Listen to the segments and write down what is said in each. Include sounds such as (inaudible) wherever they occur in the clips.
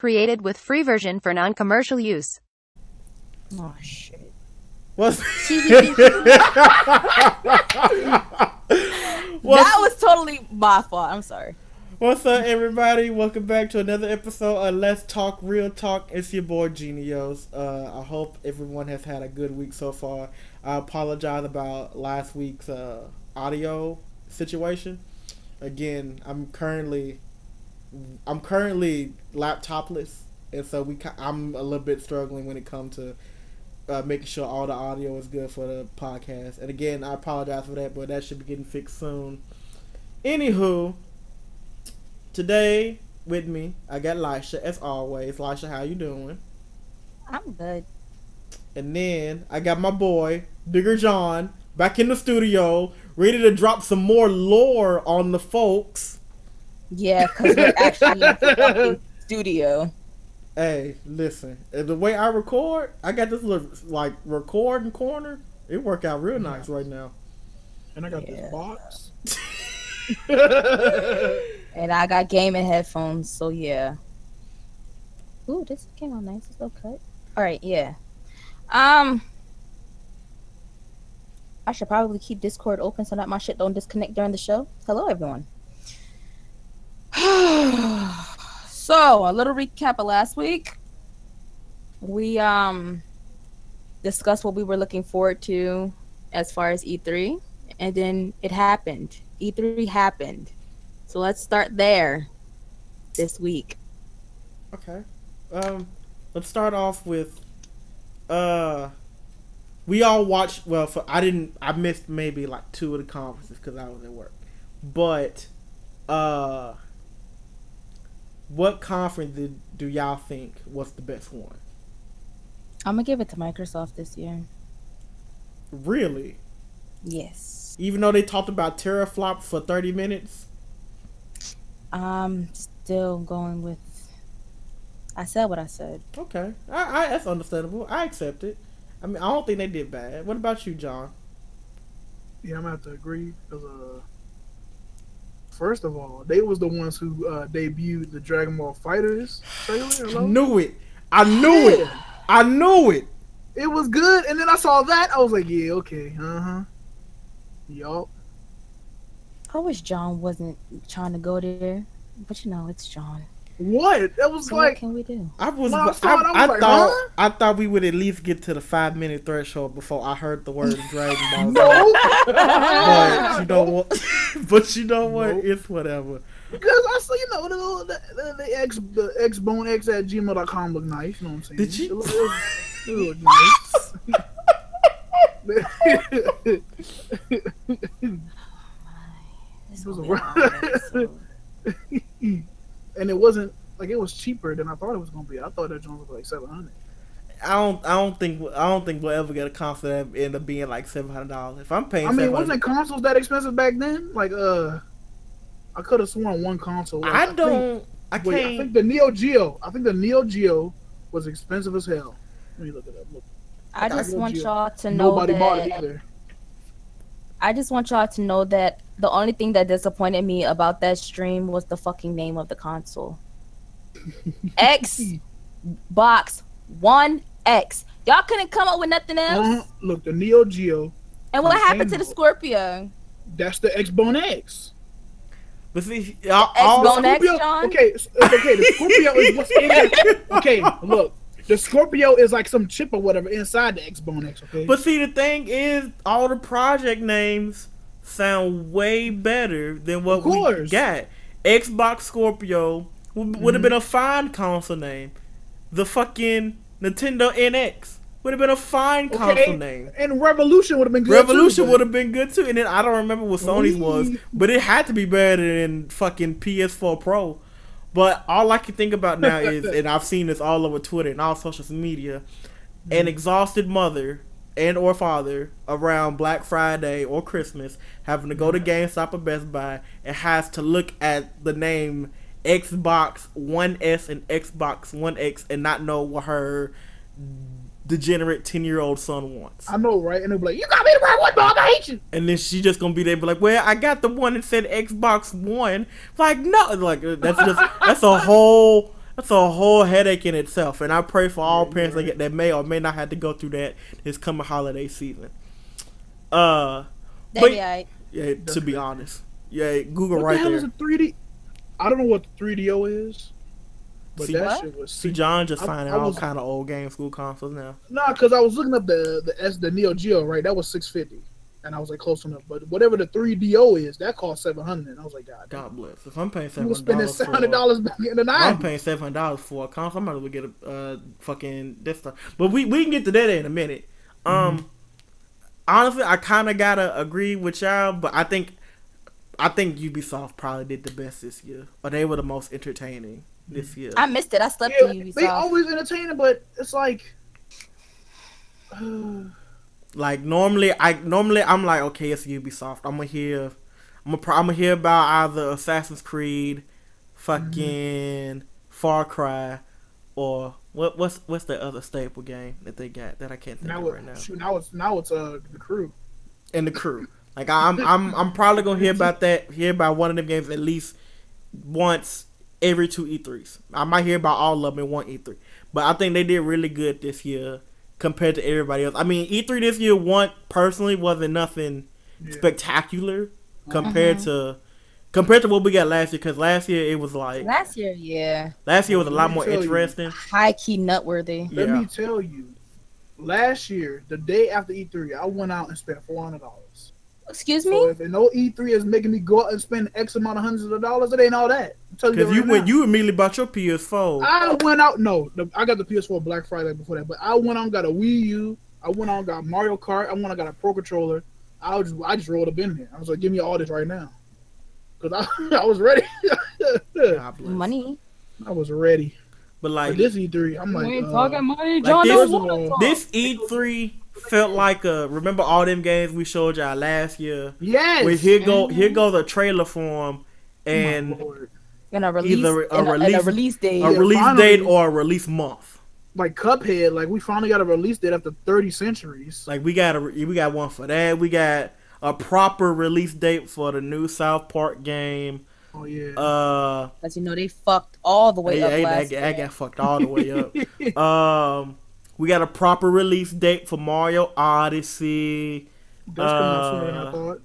Created with free version for non-commercial use. Oh shit. What's (laughs) that was totally my fault. I'm sorry. What's up, everybody? Welcome back to another episode of Let's Talk Real Talk. It's your boy Genios. Uh, I hope everyone has had a good week so far. I apologize about last week's uh, audio situation. Again, I'm currently I'm currently laptopless, and so we I'm a little bit struggling when it comes to uh, making sure all the audio is good for the podcast. And again, I apologize for that, but that should be getting fixed soon. Anywho, today with me, I got Lisha as always. Lisha, how you doing? I'm good. And then I got my boy Digger John back in the studio, ready to drop some more lore on the folks. Yeah, because we're actually in the studio. Hey, listen. The way I record, I got this little like recording corner. It work out real nice right now. And I got yeah. this box. (laughs) and I got gaming headphones, so yeah. Ooh, this came out nice. It's so cut. All right, yeah. Um, I should probably keep Discord open so that my shit don't disconnect during the show. Hello, everyone. (sighs) so a little recap of last week. We um discussed what we were looking forward to as far as E3, and then it happened. E3 happened. So let's start there this week. Okay. Um let's start off with uh we all watched well for I didn't I missed maybe like two of the conferences cuz I was at work. But uh what conference did, do y'all think was the best one? I'm gonna give it to Microsoft this year. Really? Yes. Even though they talked about teraflop for 30 minutes? I'm still going with. I said what I said. Okay, I, I that's understandable. I accept it. I mean, I don't think they did bad. What about you, John? Yeah, I'm gonna have to agree because uh, First of all, they was the ones who uh, debuted the Dragon Ball Fighters trailer. Hello? Knew it. I knew yeah. it. I knew it. It was good, and then I saw that. I was like, yeah, okay, uh huh. Yup. I wish John wasn't trying to go there, but you know, it's John. What? That was so like. What can we do? I was. I, I, I, I like, thought. Huh? I thought we would at least get to the five minute threshold before I heard the word (laughs) Dragon Ball. no. but you know what? (laughs) (laughs) but you know what? Nope. It's whatever. Because I saw, you know, the, the, the, the X the X Bone X at gmail.com look nice. You know what I'm saying? Did you? It, look, it look nice. it was and it wasn't like it was cheaper than I thought it was gonna be. I thought that joint was like seven hundred. I don't. I don't think. I don't think we'll ever get a console that end up being like seven hundred dollars. If I'm paying, I mean, wasn't consoles that expensive back then? Like, uh, I could have sworn one console. Like, I, I don't. Think, I can't. Wait, I think the Neo Geo. I think the Neo Geo was expensive as hell. Let me look it up. Look. I just want Geo. y'all to know Nobody that. Bought it either. I just want y'all to know that the only thing that disappointed me about that stream was the fucking name of the console. (laughs) Xbox One X. Y'all couldn't come up with nothing else. Uh, look, the Neo Geo. And what happened to the Scorpio? That's the Xbone X. But see, Xbone X, John? Okay, okay. The Scorpio is what's in it. (laughs) Okay, look. The Scorpio is like some chip or whatever inside the Xbone X. Okay. But see, the thing is, all the project names sound way better than what we got. Xbox Scorpio would, mm-hmm. have been a fine console name. The fucking Nintendo NX would have been a fine okay. console name. And Revolution would have been good. Revolution would have been good too. And then I don't remember what Sony's was, but it had to be better than fucking PS4 Pro. But all I can think about now is, (laughs) and I've seen this all over Twitter and all social media, mm-hmm. an exhausted mother and or father around Black Friday or Christmas having to go to mm-hmm. GameStop or Best Buy and has to look at the name Xbox One S and Xbox One X and not know what her degenerate ten year old son wants. I know, right? And they'll be like, "You got me the right one, dog. I hate you." And then she just gonna be there, be like, "Well, I got the one that said Xbox One." Like, no, like that's just that's a whole that's a whole headache in itself. And I pray for all Yeah, parents you're that get that may or may not have to go through that this coming holiday season. Uh, They But- be alright. yeah. To be honest, yeah. Google What right the hell there. is a 3D? I don't know what the 3DO is, but See- that What? shit was See, John just I- finding I all was- kind of old game school consoles now. Nah, because I was looking up the the S the Neo Geo right. That was 650, and I was like close enough. But whatever the 3DO is, that cost 700. I was like, God, damn. God bless. If I'm paying You seven spending dollars seven hundred dollars back in the night. I'm paying seven hundred dollars for a console. I might as well get a uh, fucking this stuff. But we we can get to that in a minute. Um, honestly, I kind of gotta agree with y'all, but I think I think Ubisoft probably did the best this year, or they were the most entertaining this year. I missed it. I slept Yeah, through they Ubisoft. always entertaining, but it's like. (sighs) like normally, I normally I'm like, okay, it's Ubisoft. I'm gonna hear, I'm gonna I'm gonna hear about either Assassin's Creed, fucking Far Cry, or what what's what's the other staple game that they got that I can't think now, of right now. shoot, now it's now it's uh the crew. and the crew. Like I'm I'm I'm probably gonna hear about that, hear about one of them games at least once every two E3s. I might hear about all of them in one E3. But I think they did really good this year compared to everybody else. I mean, E3 this year one personally wasn't nothing Yeah. spectacular compared mm-hmm. to compared to what we got last year. Because last year it was like Last year, yeah, last year was a lot more tell you. interesting. high key nutworthy. Let Yeah. me tell you, last year, the day after E3, I went out and spent four hundred dollars. Excuse So me. if no E3 is making me go out and spend X amount of hundreds of dollars, it ain't all that. I'm Because that you right went now. you immediately bought your PS4. I went out. No, the, I got the PS4 Black Friday before that, but I went on got a Wii U. I went on got Mario Kart. I went out and got a Pro Controller. I was just, I just rolled up in there. I was like, give me all this right now, because I, (laughs) I was ready. Money. I was ready. But But like this E3, I'm like, we ain't uh, talking money, like John. this- don't wanna talk. This E3 felt like a remember all them games we showed y'all last year. yes. Where here go here go the trailer for 'em My and Lord. and a release, Either a and a, and a release- release date. a Yeah, release finally. date or a release month. like Cuphead, like we finally got a release date after 30 centuries. Like we got a we got one for that. We got a proper release date for the new South Park game. Oh yeah. Uh, As you know, they fucked all the way yeah, up that, last that year. got fucked all the way up. (laughs) um, we got a proper release date for Mario Odyssey. That's coming out sooner I uh, thought.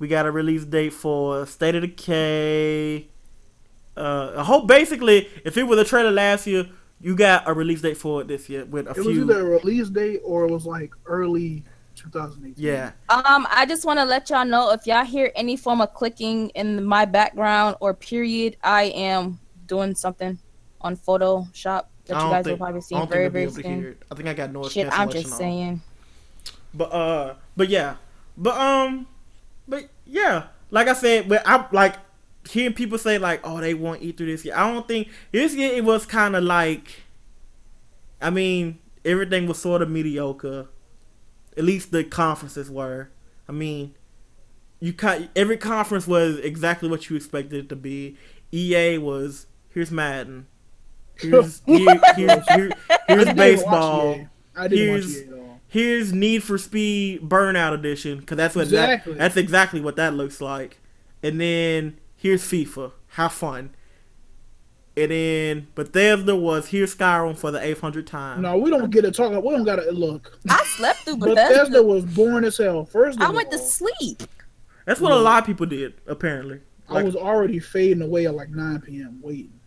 We got a release date for State of Decay. Uh, I hope basically, if it was a trailer last year, you got a release date for it this year with a It was few. either a release date or it was like early 2018. yeah, Um, I just want to let y'all know if y'all hear any form of clicking in my background or period, I am doing something on Photoshop that I you don't guys think, will probably I see don't very very we'll be able soon. I think I got noise Shit, I'm just on. saying. But uh, but yeah, but um, but yeah, like I said, but I like hearing people say like, oh, they want E3 this year. I don't think this year it was kind of like, I mean, everything was sort of mediocre. At least the conferences were. I mean, you cut every conference was exactly what you expected it to be. EA was here's Madden, (laughs) here's here, here, here, here's didn't baseball. I didn't watch Here's- at all. here's Need for Speed Burnout Edition because that's what Exactly. that, that's exactly what that looks like. And then here's FIFA, have fun. And then Bethesda was here's Skyrim for the 800th time. No, we don't get to talk. We don't got to look. I slept through Bethesda Bethesda. was boring as hell. First, of I went to sleep. That's what a mm. lot of people did apparently. I was already fading away at like 9 p.m. waiting.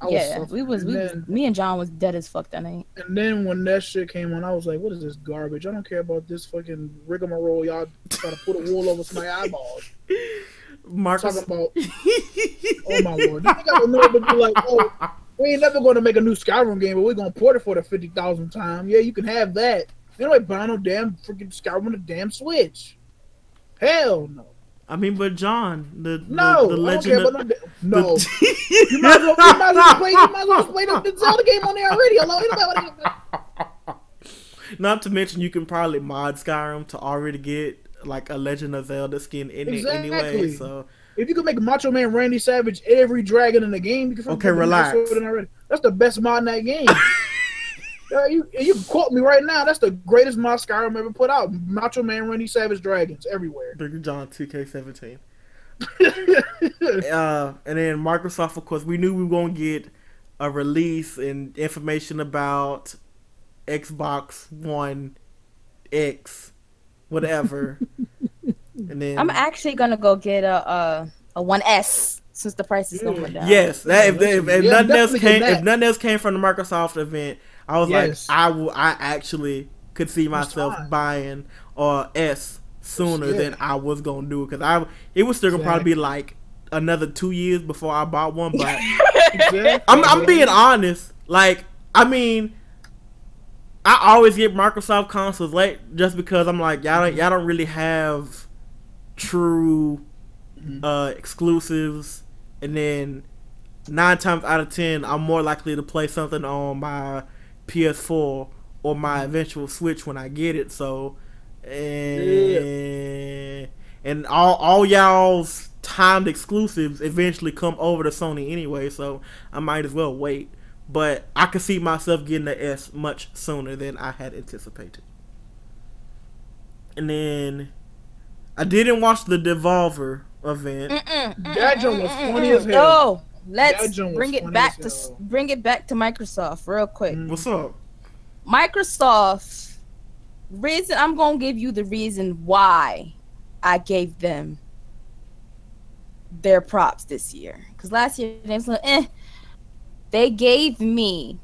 I was Yeah, suffering. we was we and was, me and John was dead as fuck that night. and then when that shit came on, I was like, "What is this garbage? I don't care about this fucking rigmarole. Y'all try to put a wool over my eyeballs. Marcus, Talking about, (laughs) oh my lord, this nigga know to be like, oh, we ain't never going to make a new Skyrim game, but we're going to port it for the fifty thousandth time. Yeah, you can have that. You know, like buying no damn freaking Skyrim on the damn Switch. Hell no. I mean, but John, the the, No, the don't legend of, no. The- you might (laughs) well, you might as well play, you might as well play the, (laughs) the Zelda game on there already. Hello, you know Not to mention, you can probably mod Skyrim to already get like a Legend of Zelda skin in it anyway. So If you could make Macho Man Randy Savage every dragon in the game, you can Okay, relax. do that already. That's the best mod in that game. (laughs) Uh, you you can quote me right now. That's the greatest mod Skyrim ever put out. Macho Man Randy Savage dragons everywhere. Big John 2K17. (laughs) uh, and then Microsoft, of course, we knew we were gonna get a release and information about Xbox One X, whatever. (laughs) and then I'm actually gonna go get a a, a 1S since the price is going down. Yes, that if, if, if Yeah, nothing else came, get if nothing else came from the Microsoft event, I was Yes. like, I will, I actually could see myself buying or S sooner Yeah. than I was gonna do because I it was still gonna probably be like another two years before I bought one. But (laughs) Exactly. I'm I'm being honest. Like I mean, I always get Microsoft consoles late just because I'm like y'all don't, y'all don't really have true Mhm. uh exclusives, and then nine times out of ten I'm more likely to play something on my PS4 or my mm-hmm. eventual Switch when I get it. So, and and all all y'all's timed exclusives eventually come over to Sony anyway. So I might as well wait. But I could see myself getting the S much sooner than I had anticipated. And then I didn't watch the Devolver event. That joint was funny as hell. Oh, That let's bring it back to bring it back to Microsoft real quick. Mm. What's up? Microsoft reason I'm gonna give you the reason why I gave them their props this year. Because last year they was like, eh. They gave me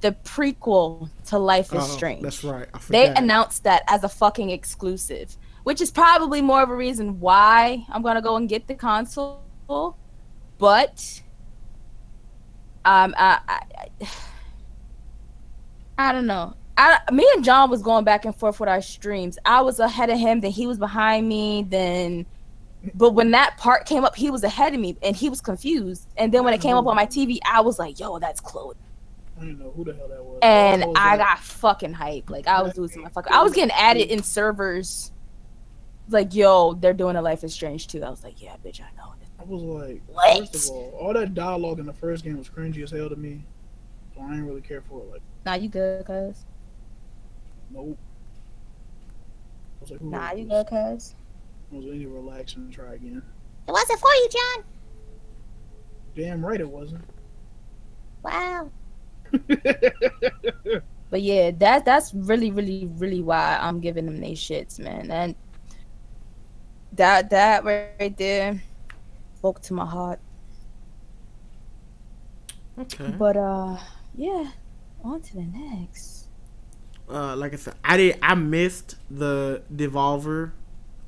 the prequel to Life is Oh, Strange. That's right. I They announced that as a fucking exclusive, which is probably more of a reason why I'm gonna go and get the console. But um, I, I, I, don't know. I, me and John was going back and forth with our streams. I was ahead of him, then he was behind me, then. But when that part came up, he was ahead of me, and he was confused. And then when it came up on my TV, I was like, "Yo, that's Chloe." I didn't know who the hell that was. and was I that? got fucking hype. Like I was losing my fucking. I was getting added in servers. Like yo, they're doing a Life is Strange too. I was like, yeah, bitch, I know. I was like, What? first of all, all that dialogue in the first game was cringy as hell to me. So I didn't really care for it. Like, Nah, you good, cuz. nope. I was like, who Nah, you good, cuz. I was to relax and try again. It wasn't for you, John. Damn right it wasn't. Wow. (laughs) But yeah, that that's really, really, really why I'm giving them they shits, man. And that that right there spoke to my heart. Okay. But uh, yeah, on to the next. uh, like I said, I did. I missed the Devolver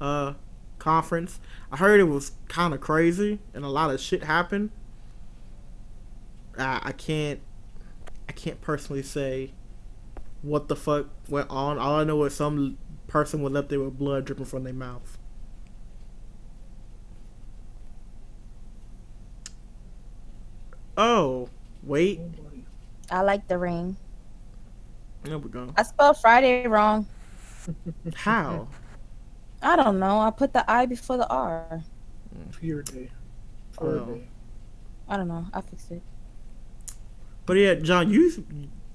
uh, conference. I heard it was kind of crazy and a lot of shit happened. I, I can't. I can't personally say what the fuck went on. All I know is some person was up there with blood dripping from their mouth. Oh, wait. I like the ring. There we go. I spelled Friday wrong. How? I don't know. I put the I before the R. Fear day. Fear Oh. day. I don't know. I fixed it. But yeah, John, you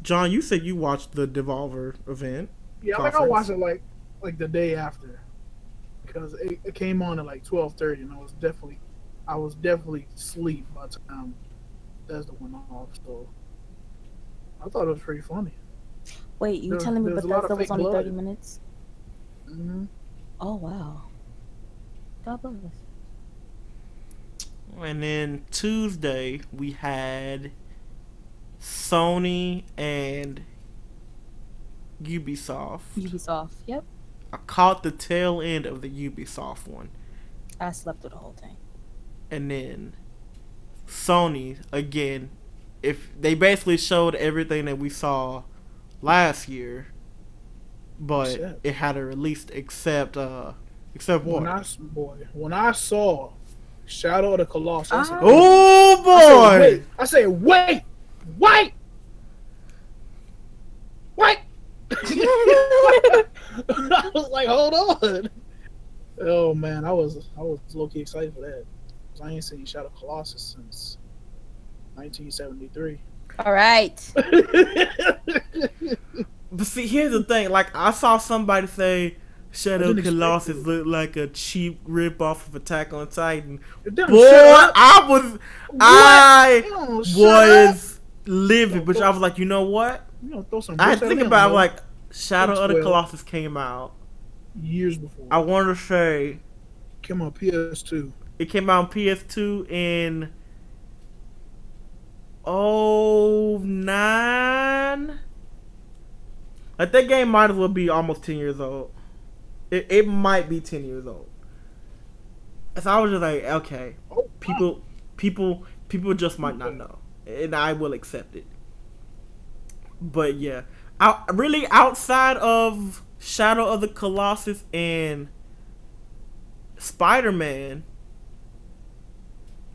John, you said you watched the Devolver event. Yeah, I think I watched it like like the day after because it, it came on at like twelve thirty, and I was definitely I was definitely asleep by the time Bethesda went off. So I thought it was pretty funny. Wait, you There- telling me there's a Bethesda was only blood. 30 minutes? hmm Oh, wow. God bless. And then Tuesday we had Sony and Ubisoft. Ubisoft. Yep. I caught the tail end of the Ubisoft one. I slept through the whole thing. And then Sony again. If they basically showed everything that we saw last year, but it had a release except uh except what? When I s- boy, when I saw Shadow of the Colossus, I said, oh I said, boy! wait, I said, wait, wait, wait. (laughs) I was like, hold on. Oh man, I was I was low key excited for that. 'Cause I ain't seen Shadow of the Colossus since 1973. All right. (laughs) But see, here's the thing. Like, I saw somebody say Shadow didn't Colossus looked like a cheap rip off of Attack on Titan. Boy. I was, What? I shut up. was living, but I was like, you know what? You know, throw some. I had to bricks at think about it, like Shadow of the Colossus came out. years before. I want to say Came on PS2. It came out on PS2 in oh nine. Like that game might as well be almost ten years old. It it might be ten years old. So I was just like, okay, Oh, people, people, people just might not know, and I will accept it. But yeah, out really outside of Shadow of the Colossus and Spider Man,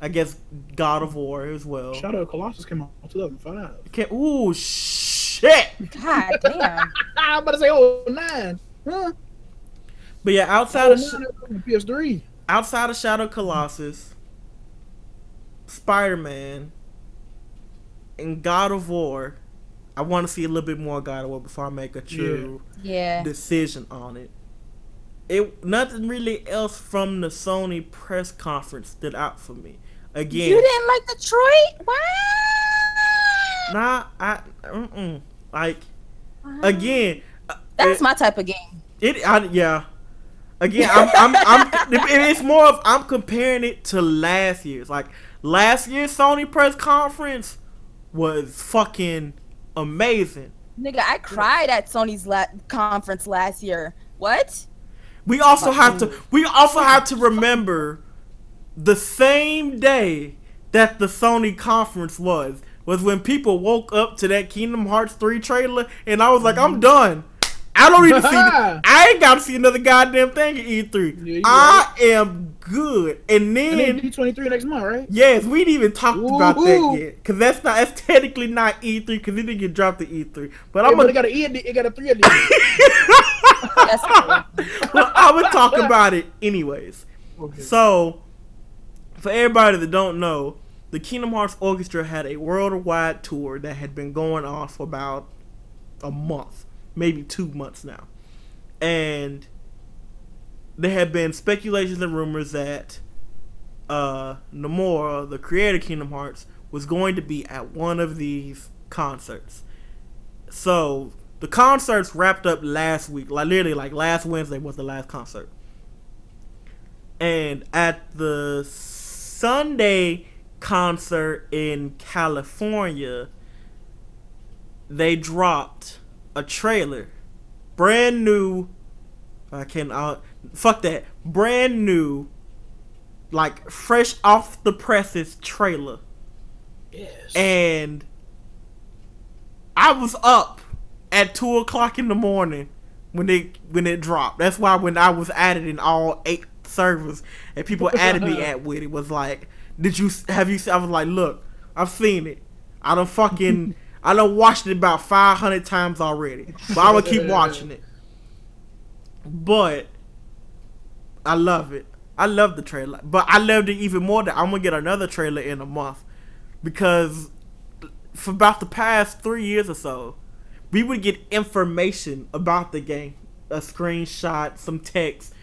I guess God of War as well. Shadow of the Colossus came out in 2005. Can, ooh shit! God damn. (laughs) I'm about to say, oh, nine. Huh? But yeah, outside Oh, of sh- nine, that was on PS3. outside of Shadow of Colossus, Spider Man, and God of War, I want to see a little bit more God of War before I make a true Yeah. decision on it. It nothing really else from the Sony press conference stood out for me. Again, You didn't like Detroit? Wow. nah, I mm-mm. like again. uh, That's it- my type of game. It, I, yeah. Again, I'm, I'm, I'm, (laughs) it's more of I'm comparing it to last year's. Like last year's Sony press conference was fucking amazing. Nigga, I cried at Sony's la- conference last year. What? We also have to, we also have to remember the same day that the Sony conference was was when people woke up to that Kingdom Hearts 3 trailer, and I was like, I'm mm-hmm. done. I don't need to see. (laughs) I ain't got to see another goddamn thing at E3. Yeah, you I am good. And And then then, D23 next month, right? yes, we didn't even talked about that yet, cause that's not. That's technically not E3, cause it didn't get dropped to E3. But Yeah, I'm but gonna. it got an E, edi- it got a three edition. (laughs) That's cool. well, I would talk about it anyways. Okay. So, for everybody that don't know, the Kingdom Hearts Orchestra had a worldwide tour that had been going on for about a month, maybe two months now. And there had been speculations and rumors that uh, Nomura, the creator of Kingdom Hearts, was going to be at one of these concerts. So the concerts wrapped up last week, like literally like last Wednesday was the last concert. And at the Sunday concert in California, they dropped a trailer, brand new. I can uh, fuck that, brand new, like fresh off the presses trailer, Yes. and I was up at two o'clock in the morning when it when it dropped. That's why when I was at it in all eight servers and people added me (laughs) at with it was like, did you have you? I was like, look, I've seen it. I don't fucking I done watched it about five hundred times already, but I'm gonna keep (laughs) watching it. But I love it. I love the trailer, but I loved it even more that I'm gonna get another trailer in a month because for about the past three years or so, we would get information about the game, a screenshot, some text,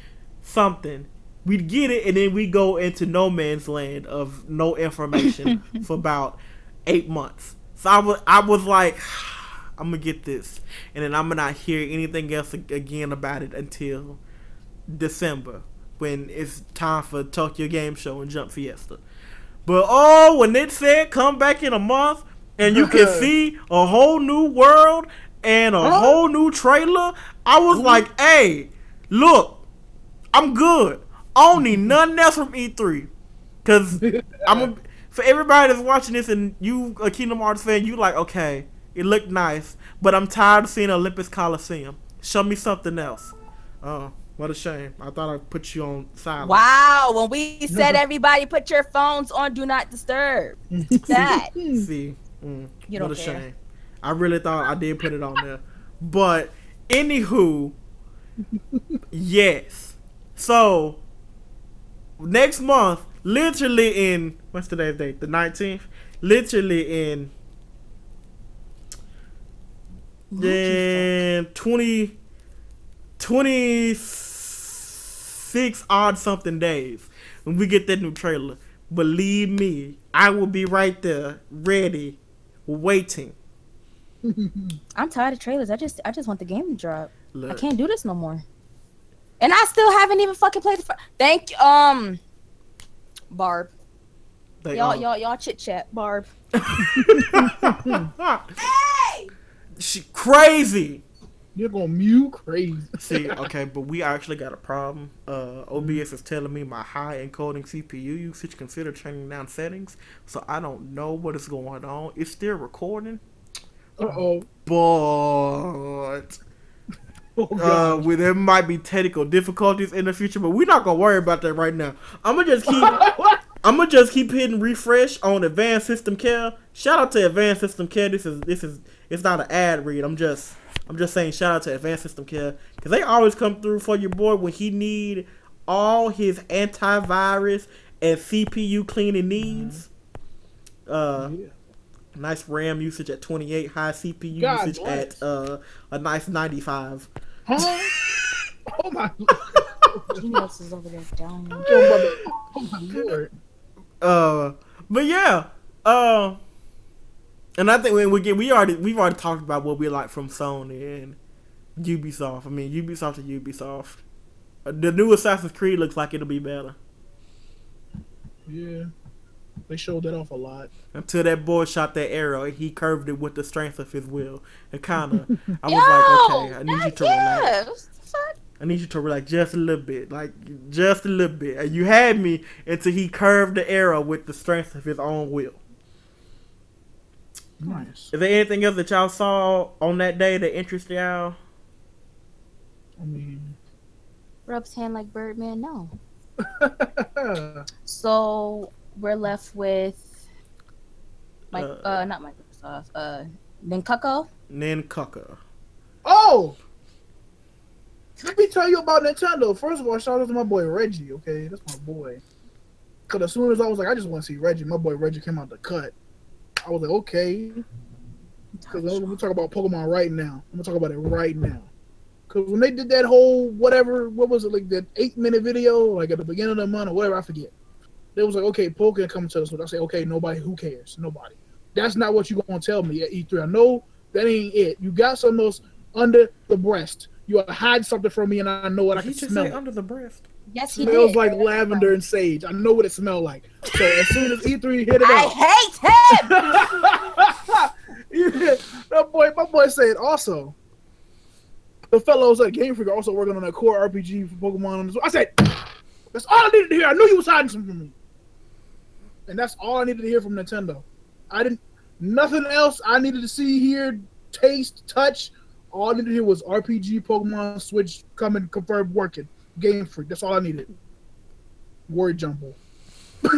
something. We'd get it, and then we go into no man's land of no information (laughs) for about eight months. So I was, I was like, (sighs) I'm gonna get this, and then I'm gonna not hear anything else again about it until December when it's time for Tokyo Game Show and Jump Festa. But oh, when it said come back in a month and you can (laughs) see a whole new world and a Huh? whole new trailer, I was like, hey, look, I'm good. I don't need nothing else from E3. Cause (laughs) I'm a, for everybody that's watching this and you a Kingdom Hearts fan, you like, okay, it looked nice, but I'm tired of seeing Olympus Coliseum. Show me something else. Oh, what a shame. I thought I'd put you on silent. Wow. When we (laughs) said everybody put your phones on do not disturb. (laughs) That. See, mm, You what don't a care. shame. I really thought I did put it on there, but anywho, yes. So next month, literally in what's today's date? The nineteenth. Literally in then 20, 26 odd something days when we get that new trailer. Believe me, I will be right there, ready waiting. (laughs) I'm tired of trailers. I just I just want the game to drop. I can't do this no more. And I still haven't even fucking played the. Fr- Thank you, um, Barb. they Y'all are- y'all y'all chit chat, Barb. (laughs) hey! she crazy. You're gonna mute crazy. See, okay, but we actually got a problem. Uh, OBS is telling me my high encoding CPU usage consider turning down settings, so I don't know what is going on. It's still recording, Uh oh. but Oh uh, well, there might be technical difficulties in the future. But we're not gonna worry about that right now. I'm gonna just keep. (laughs) I'm gonna just keep hitting refresh on Advanced System Care. Shout out to Advanced System Care. This is this is it's not an ad read. I'm just I'm just saying shout out to Advanced System Care because they always come through for your boy when he need all his antivirus and CPU cleaning needs. Uh, Yeah. Nice RAM usage at 28, high CPU God usage bless. at uh a nice 95. Huh? (laughs) oh my. (laughs) Genius is over there down. (laughs) Oh my lord. Uh, but yeah, uh, and I think when we get we already we've already talked about what we like from Sony and Ubisoft. I mean, Ubisoft to Ubisoft. Uh, the new Assassin's Creed looks like it'll be better. Yeah. They showed that off a lot. Until that boy shot that arrow, he curved it with the strength of his will. And kind of, I was Yo, like, okay, I need you to yeah, relax. what? I need you to relax just a little bit, like just a little bit. And you had me until he curved the arrow with the strength of his own will. Nice. Is there anything else that y'all saw on that day that interested y'all? I mean. Rubs hand like Birdman. No. (laughs) So we're left with, Mike, Uh, uh, not Microsoft, uh, Ninkaku. Nin Kucker. oh! Let me tell you about Nintendo. First of all, shout out to my boy Reggie, okay? That's my boy. Because as soon as I was like, I just want to see Reggie, my boy Reggie came out the cut. I was like, okay. Because we're going to talk about Pokemon right now. I'm going to talk about it right now. Because when they did that whole whatever, what was it, like that eight minute video, like at the beginning of the month or whatever, I forget. They was like, okay, Pokemon coming to us. I say, okay, nobody, who cares? Nobody. That's not what you going to tell me at E3. I know that ain't it. You got some of those under the breast. You are hiding something from me, and I know what I Did he can just smell. say under the breast? Yes, he smells did. like lavender and sage. I know what it smells like. So as soon as E3 hit it I out, hate him. (laughs) yeah, that boy, my boy said also. The fellows at Game Freak are also working on a core RPG for Pokemon. I said, that's all I needed to hear. I knew you was hiding something from me, and that's all I needed to hear from Nintendo. I didn't nothing else. I needed to see, hear, taste, touch. All I needed to hear was RPG Pokemon Switch coming confirmed working. Game Freak. That's all I needed. Word jumble. (laughs)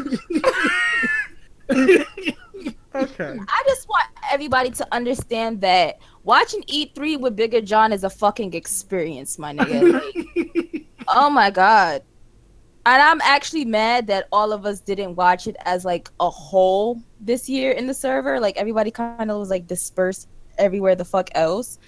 Okay. I just want everybody to understand that watching E3 with Bigger John is a fucking experience, my nigga. Like, (laughs) oh my god. And I'm actually mad that all of us didn't watch it as like a whole this year in the server. Like everybody kind of was like dispersed everywhere the fuck else.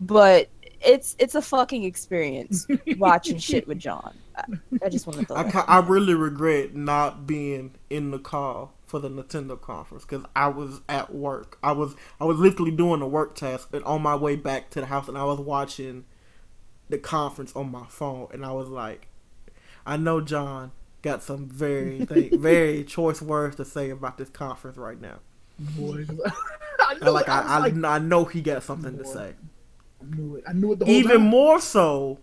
But it's it's a fucking experience (laughs) watching shit with John. I, I just want to I, ca- I really regret not being in the call for the Nintendo conference because I was at work. I was I was literally doing a work task and on my way back to the house and I was watching the conference on my phone and I was like, I know John got some very th- (laughs) very choice words to say about this conference right now. Boy, 'cause (laughs) I, I knew like it. I, I, like, I know he got something to say. I knew it. I knew it the whole Even time. more so,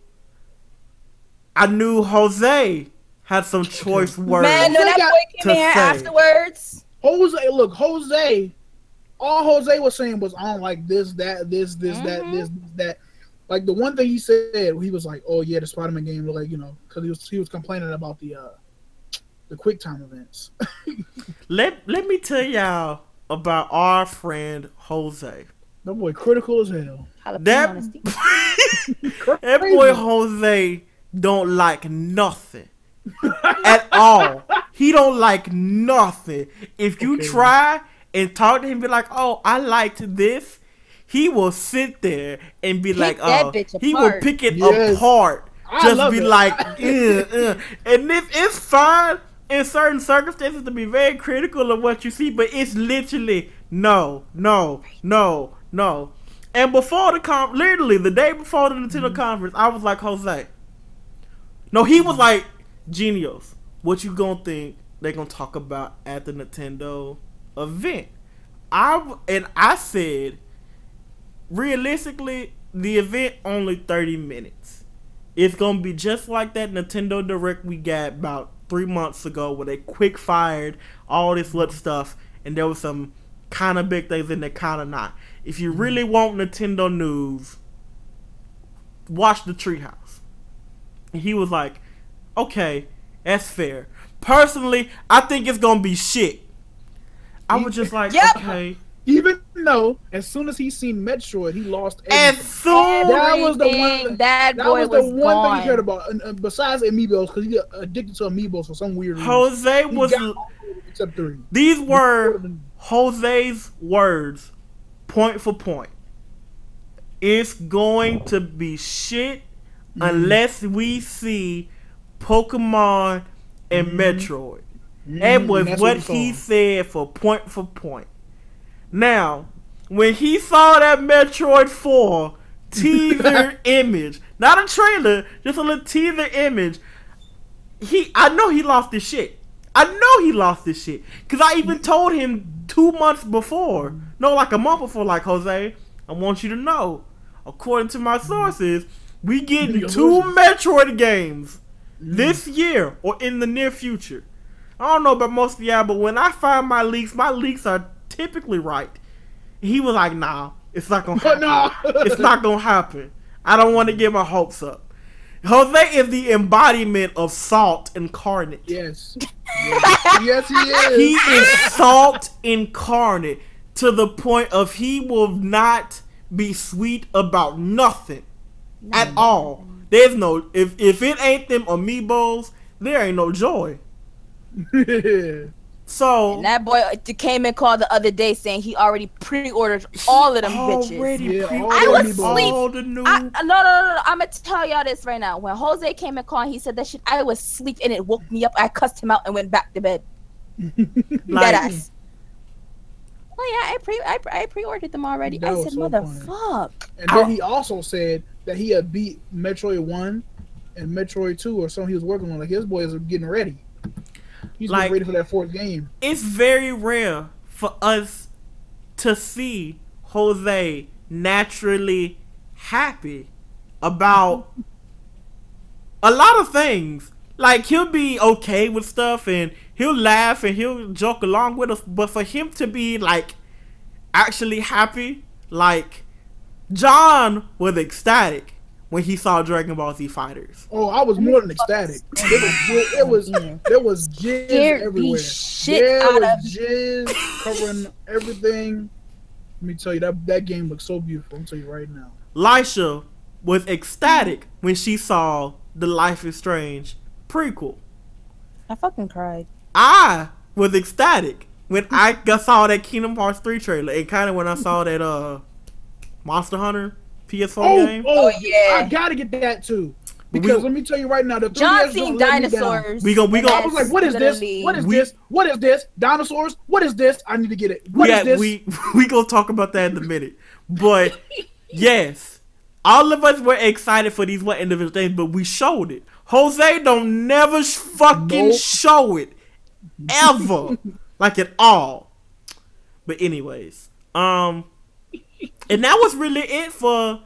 I knew Jose had some choice words. Man, no, that got boy to came here say. afterwards. Jose, look, Jose. All Jose was saying was, on like this, that, this, this, that, Mhm. this, this, that. Like the one thing he said, he was like, "Oh yeah, the Spider-Man game, like you know, because he was he was complaining about the uh the quick time events." (laughs) Let let me tell y'all about our friend Jose. that boy critical as hell. Jalapeno That on his teeth. that boy Jose don't like nothing (laughs) at all. He don't like nothing. If you Okay. try and talk to him, be like, "Oh, I liked this," he will sit there and be like, that "Oh," bitch he will pick it Yes. apart. I Just love be it. like, (laughs) "Uh, uh." and if it's fine in certain circumstances to be very critical of what you see, but it's literally no, no, no, no. And before the con, literally the day before the Nintendo conference, I was like, Jose. No, he was like, Genius, what you gonna think they gonna talk about at the Nintendo event? I and I said, realistically, the event only thirty minutes. It's gonna be just like that Nintendo Direct we got about three months ago, where they quick fired all this little stuff, and there was some kind of big things and there, kind of not. If you really mm-hmm. want Nintendo news, watch the Treehouse. And he was like, "Okay, that's fair." Personally, I think it's gonna be shit. I was just like, (laughs) Yep. okay. Even though, as soon as he seen Metroid, he lost As everything. soon That was the one- that That boy was the was, one gone. thing he cared about, and, uh, besides Amiibos, because he got addicted to Amiibos for some weird reason. Jose was. got all except three. These were Jose's words, point for point. It's going to be shit unless we see Pokemon and Metroid. That Mm, was what we he said for point for point. Now, when he saw that Metroid 4 teaser (laughs) image, not a trailer, just a little teaser image, he I know he lost his shit. I know he lost his shit. Cause I even told him two months before. No, like a month before, like Jose, I want you to know. According to my sources, we getting two. Metroid games this year or in the near future. I don't know about most of y'all, but when I find my leaks, my leaks are typically right. He was like, "Nah, it's not gonna (laughs) But happen. no. it's not gonna happen. I don't want to get my hopes up." Jose is the embodiment of salt incarnate. Yes. yes. (laughs) Yes, he is. He is salt incarnate to the point of he will not be sweet about nothing at all. There's no if if it ain't them amiibos, there ain't no joy. (laughs) So And that boy uh, came and called the other day saying he already pre-ordered all of them bitches. Yeah, I was amiibos. all the new I, no, no, no, no. I'm gonna tell y'all this right now. When Jose came and called, he said that shit. I was asleep and it woke me up. I cussed him out and went back to bed. (laughs) like, Dead ass. Oh mm. yeah, I pre I, I pre-ordered them already. That I said, so funny. motherfuck. And then he also said that he had beat Metroid One and Metroid Two or something he was working on. Like his boys are getting ready. He's Like- ready for that fourth game. it's very rare for us to see Jose naturally happy about a lot of things. Like he'll be okay with stuff and he'll laugh and he'll joke along with us, but for him to be like actually happy, like John was ecstatic when he saw Dragon Ball Z Fighters. Oh, I was more than ecstatic. It was (laughs) it was there was jizz Scared everywhere. shit there out was of jizz covering everything. Let me tell you that that game looks so beautiful. I'm tell you right now. Lisha was ecstatic when she saw the Life is Strange prequel. I fucking cried. I was ecstatic when I got, saw that Kingdom Hearts 3 trailer and kind of when I saw that uh Monster Hunter PS4 Oh, game. oh, Oh, yeah. I gotta get that too. We- Because let me tell you right now, the 3DS John don't seen let me down. dinosaurs. We go, we go. I was like, what is this? What is We- this? What is this? Dinosaurs? What is this? I need to get it. What we is this? we (laughs) we gonna talk about that in a minute. But (laughs) yes, all of us were excited for these one individual things, but we showed it. Jose don't never fucking Nope. show it ever, (laughs) like at all. But anyways, um, and that was really it for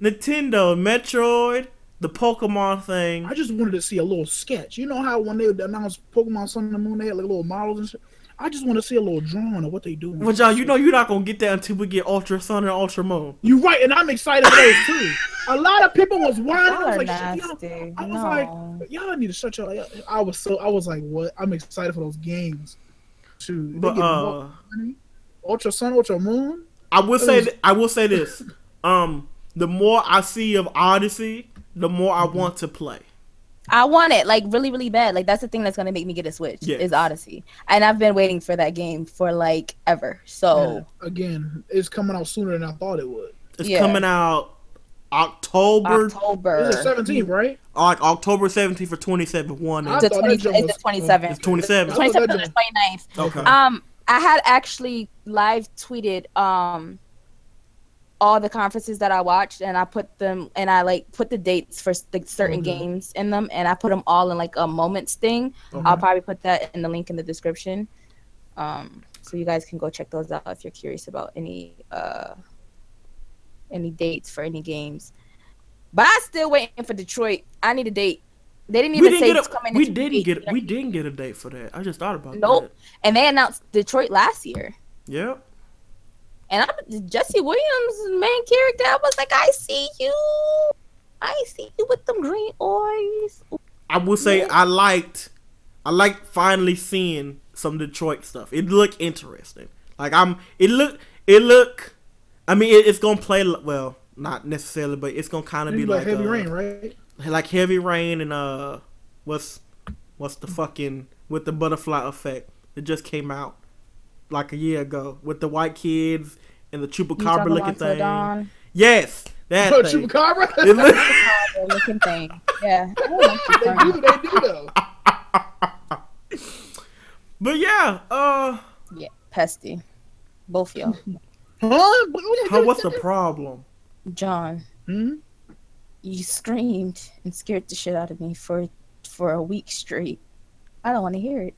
Nintendo, Metroid, the Pokemon thing. I just wanted to see a little sketch. You know how when they announced Pokemon Sun and the Moon, they had like little models and shit. I just want to see a little drawing of what they doing. Well, John, you know you're not gonna get that until we get Ultra Sun and Ultra Moon. You're right, and I'm excited for those too. A lot of people was (laughs) whining. I was like, y'all- nasty. I was No. like, y'all need to shut your. I was so. I was like, what? I'm excited for those games. Too. They But getting uh. money. Ultra Sun, Ultra Moon. I will say th- I will say this. Um, the more I see of Odyssey, the more I Mm-hmm. want to play. I want it like really, really bad. Like that's the thing that's gonna make me get a Switch Yes. is Odyssey, and I've been waiting for that game for like ever. So And again, it's coming out sooner than I thought it would. It's Yeah. coming out October, October. It's 17th, right? like October 17th for 27 one. I the thought 20, it's the was- 27th. It's 27. The 27th or the 29th. Okay. Um, I had actually live tweeted um all the conferences that I watched, and I put them and I like put the dates for the certain Okay. games in them, and I put them all in like a moments thing. Okay. I'll probably put that in the link in the description, um, so you guys can go check those out if you're curious about any uh any dates for any games. But I'm still waiting for Detroit. I need a date. They didn't even didn't say it's a, coming. we didn't get weeks. we didn't get a date for that. I just thought about that. Nope. And they announced Detroit last year. Yep. And I, Jesse Williams, main character, I was like, I see you. I see you with them green eyes. I will say I liked I liked finally seeing some Detroit stuff. It looked interesting. Like I'm it look it look I mean it, it's gonna play well not necessarily but it's gonna kind of be like like heavy uh, rain, right? Like heavy rain and uh what's what's the fucking with the butterfly effect that just came out like a year ago with the white kids and the chupacabra looking thing. Dawn? Yes, that Oh, thing. Chupacabra. Chupacabra looking thing. Yeah. I don't like (laughs) they do, they do though. (laughs) but yeah, uh, yeah, pesty. Both y'all. Huh? huh, what's the problem? John, Hmm? You screamed and scared the shit out of me for for a week straight. I don't want to hear it.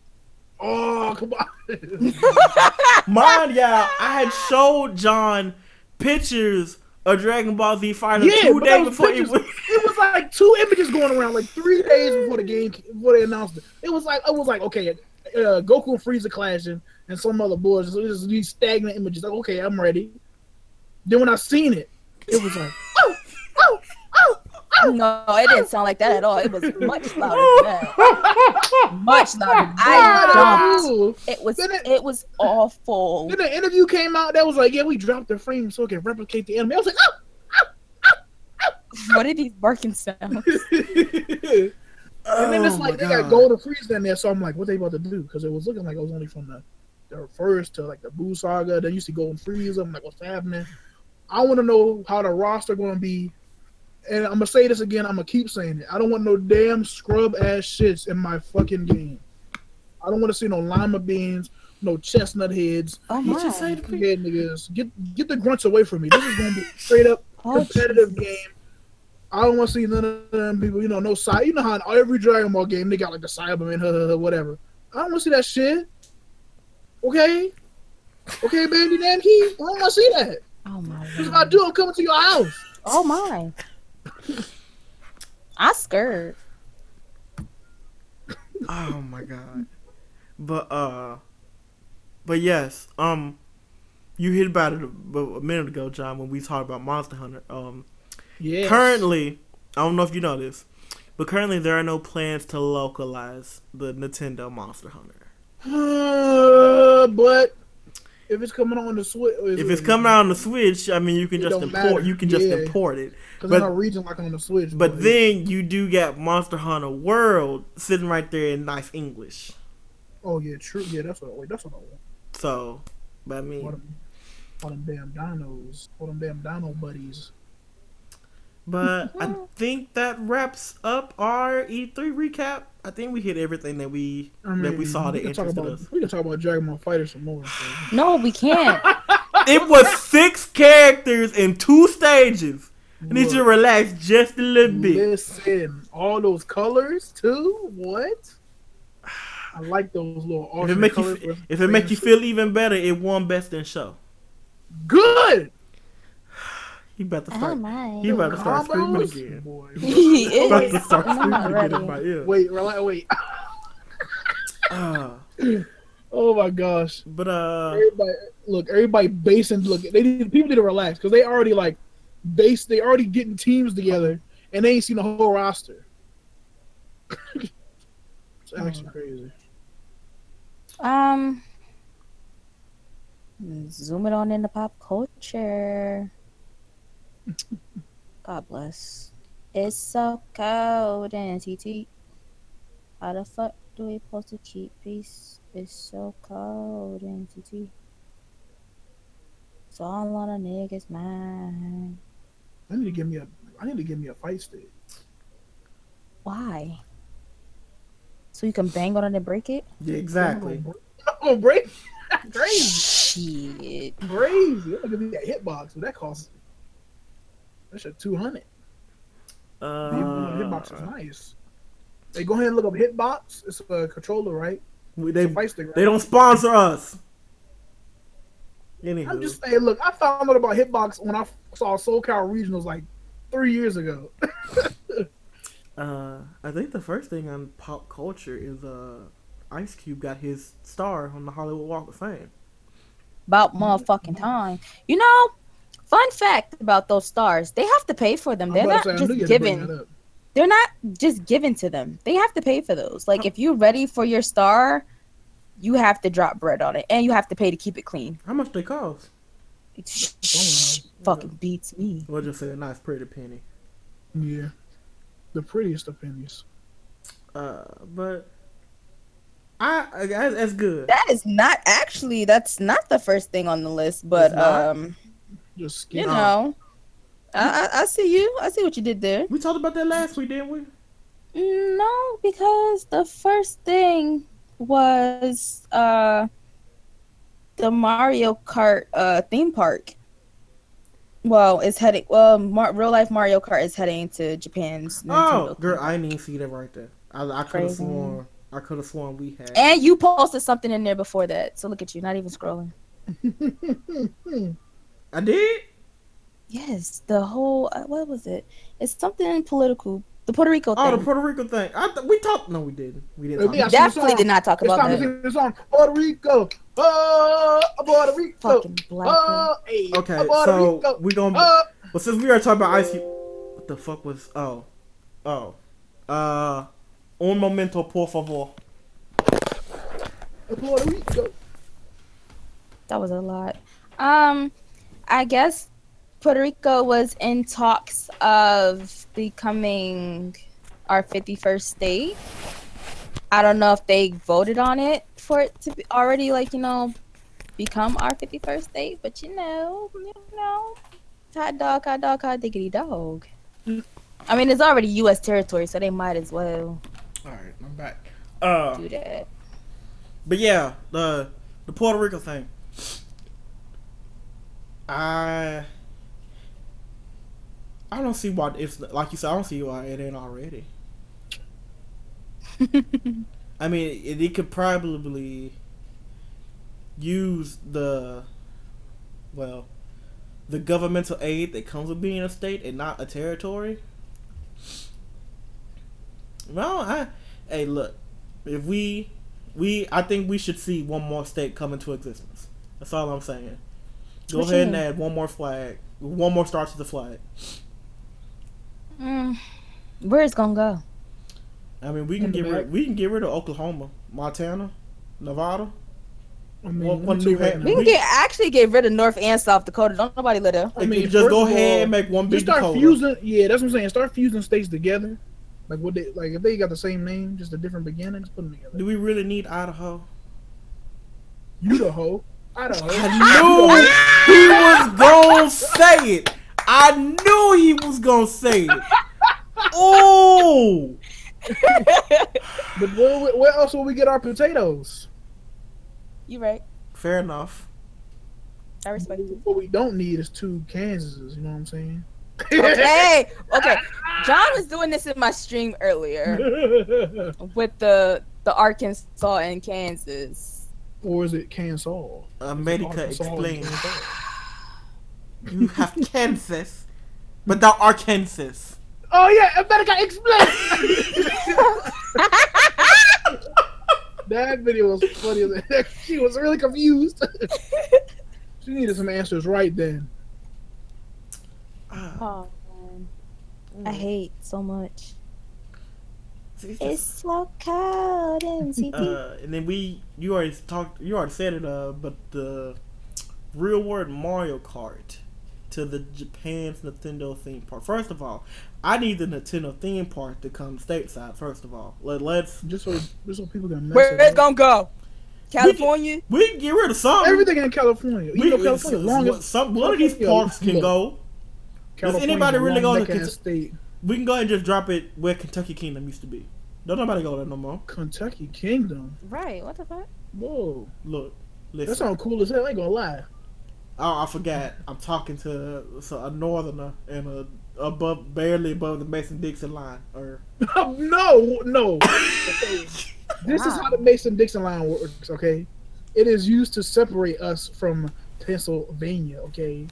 Oh, come on. (laughs) Mind y'all, I had (laughs) showed John pictures of Dragon Ball Z Final Yeah, two days was before it pictures. was. it was like two images going around, like three days before the game, before they announced it. It was like, it was like, okay, uh, Goku and Frieza clashing, and some other boys. So it was these stagnant images. Like, okay, I'm ready. Then when I seen it, it was like, oh, (laughs) oh, No, it didn't sound like that at all. It was much louder than that. (laughs) Much louder. I jumped. oh. It was it- it was awful. Then the interview came out that was like, yeah, we dropped the frame so it can replicate the enemy. I was like, oh. What are these barking sounds? Oh. (laughs) and then it's Oh like my they God. got Golden Frieza in there, so I'm like, what they about to do? Because it was looking like it was only from the, the first to like the Buu Saga. Then you see Golden Frieza. I'm like, what's happening? I want to know how the roster going to be. And I'm gonna say this again. I'm gonna keep saying it. I don't want no damn scrub ass shits in my fucking game. I don't want to see no lima beans, no chestnut heads, Oh just my. head niggas. Get get the grunts away from me. This is gonna be (laughs) straight up Oh, competitive game. I don't want to see none of them people, you know, no side. You know how in every Dragon Ball game they got like the Saibaman, huh, whatever. I don't want to see that shit. Okay, okay, baby, damn key. I don't want to see that. Oh my. Because if I do, I'm coming to your house. Oh my. I scared. Oh my god. But uh but yes, um you hit about it a, a minute ago, John, when we talked about Monster Hunter. Um Yeah. currently, I don't know if you know this, but currently there are no plans to localize the Nintendo Monster Hunter. Uh, but if it's coming on the Switch, If it's coming out on the Switch, I mean you can It just import matter. you can just Yeah. import it. Because but- there's no region like on the Switch. But boy. then you do get Monster Hunter World sitting right there in nice English. oh yeah, true. Yeah, that's what. Wait, that's what I want. So, but I All mean, them, all them damn dinos, all them damn dino buddies. But (laughs) I think that wraps up our E3 recap. I think we hit everything that we I that we saw that interested about, us. We can talk about Dragon Ball Fighter some more. No, we can't. (laughs) It was six characters in two stages. I need you to relax just a little bit. Listen, all those colors too. What? I like those little. If it make you colors if it make you feel even better, it won best in show. good, He about to Oh start. my. He about to start screaming combos, again. boy. (laughs) He About to start screaming again ready. in my ear. Wait, relax, wait. (laughs) Ah, Oh my gosh. but uh, Everybody, look, everybody basing. Look, they need people need to relax because they already like base. They already getting teams together, and they ain't seen the whole roster. it's actually crazy. Um, zoom it on into pop culture. God bless. It's so cold and TT. How the fuck do we supposed to keep peace? It's so cold and TT. It's all on a nigga's mind. I need to give me a. I need to give me a fight stick. Why? So you can bang on it and break it? yeah, exactly. (laughs) I'm gonna break. Crazy. (laughs) Shit. Crazy. Look at that hitbox. What that costs? That's shit two hundred. Uh, hitbox is nice. Hey, go ahead and look up hitbox. It's a controller, right? we- It's a they fight stick. Right? they don't sponsor us. Anywho, I'm just saying. Look, I found out about hitbox when I saw SoCal Regionals like three years ago. (laughs) uh, I think the first thing on pop culture is uh, Ice Cube got his star on the Hollywood Walk of Fame. About motherfucking time. You know, fun fact about those stars, they have to pay for them. They're not say, just you had to bring given. They're not just given to them. They have to pay for those. Like if you're ready for your star, you have to drop bread on it, and you have to pay to keep it clean. How much they cost? It fucking beats me. We'll just say a nice pretty penny. Yeah, the prettiest of pennies. Uh, but I, I that's, that's good. That is not actually. That's not the first thing on the list, but It's not? um, Just you know, I, I I see you. I see what you did there. We talked about that last week, didn't we? No, because the first thing was uh the Mario Kart uh theme park. Well, it's heading. Well, Mar- real life Mario Kart is heading to Japan's. Oh, Nintendo girl, I didn't even see that right there. I, I could have sworn. I could have sworn we had. And you posted something in there before that. So look at you, not even scrolling. (laughs) I did. Yes, the whole uh, what was it? It's something political. The Puerto Rico thing. Oh, the thing. Puerto Rico thing. I th- we talked. No, we didn't. We didn't. Uh, Talk yeah, about see the Definitely did not talk It's about time to that. sing the song. Puerto Rico. Oh, Puerto Rico. Fucking black. man. Oh, hey, Okay, Puerto so Rico. we gonna. Oh, Well, since we are talking about Ice Cube, what the fuck was? Oh, oh, uh, un momento, por favor. Puerto Rico. That was a lot. Um, I guess Puerto Rico was in talks of becoming our 51st state. I don't know if they voted on it for it to be already like, you know, become our 51st state, but you know, you know, hot dog, hot dog, hot diggity dog. I mean, it's already U.S. territory, so they might as well All right, I'm back. Uh, do that. but yeah, the the Puerto Rico thing. I I don't see why it's like you said. I don't see why it ain't already. (laughs) I mean, it, it could probably use the well, the governmental aid that comes with being a state and not a territory. Well, I hey look, if we we I think we should see one more state come into existence. That's all I'm saying. Go What ahead and add one more flag, one more star to the flag. Mm, where it's gonna go? I mean, we can In the get rid we can get rid of Oklahoma, Montana, Nevada. I mean, One- one let me new tell you hat- We can get actually get rid of North and South Dakota. Don't nobody let her. I mean, you just go ahead all, and make one big just start Dakota. fusing. Yeah, that's what I'm saying. Start fusing states together. Like what they like if they got the same name, just a different beginning, just put them together. Do we really need Idaho? Idaho, Idaho. I knew he was gonna say it. I knew he was gonna say it. Oh, But where, where- where else will we get our potatoes? You right. fair enough. I respect you. What we don't need is two Kansases. You know what I'm saying? Okay, (laughs) okay. John was doing this in my stream earlier (laughs) with the the Arkansas and Kansas. or is it Kansas? America Arkansas explain. (sighs) You have Kansas, but not Arkansas. Oh yeah, America explain. (laughs) that video was funny. She was really confused. (laughs) she needed some answers right then. Oh man, I hate so much. it's It's so cold in CT. uh, and then we, you already talked, you already said it. Uh, but the real word Mario Kart to the Japan's Nintendo theme park. First of all, I need the Nintendo theme park to come stateside. First of all, Let, let's Just so, just so people can mess Where it's up. gonna go? California. we can get rid of some. Everything in California. We, know, California, long as some one of these parks can look, go. California's anybody really long gonna neck-ass state? We can go ahead and just drop it where Kentucky Kingdom used to be. Don't nobody go there no more. Kentucky Kingdom. Right. What the fuck? Whoa. Look, Listen, That sounds cool as hell. I ain't gonna lie. Oh, I forgot. I'm talking to so a northerner and a above, barely above the Mason Dixon line. Or (laughs) oh, no, no. Okay. (laughs) This is how the Mason Dixon line works, okay? It is used to separate us from Pennsylvania, okay?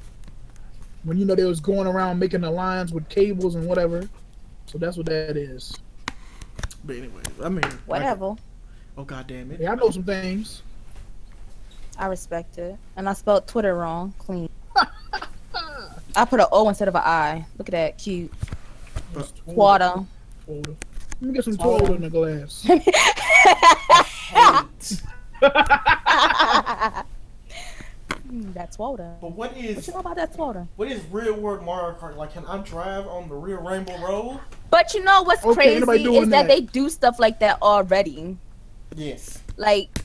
When you know they was going around making the lines with cables and whatever. So that's what that is. but anyway, I mean, like- Whatever. oh god damn it! Yeah, I know some things. I respect it. And I spelled Twitter wrong. Clean. (laughs) I put an O instead of an I. Look at that. Cute. Water. Let me get some toilet in the glass. (laughs) (laughs) That's water. But what is? what What is you know about that water? what is real world Mario Kart? Like, can I drive on the real Rainbow Road? But you know what's Okay, crazy is that. that. they do stuff like that already. Yes. Like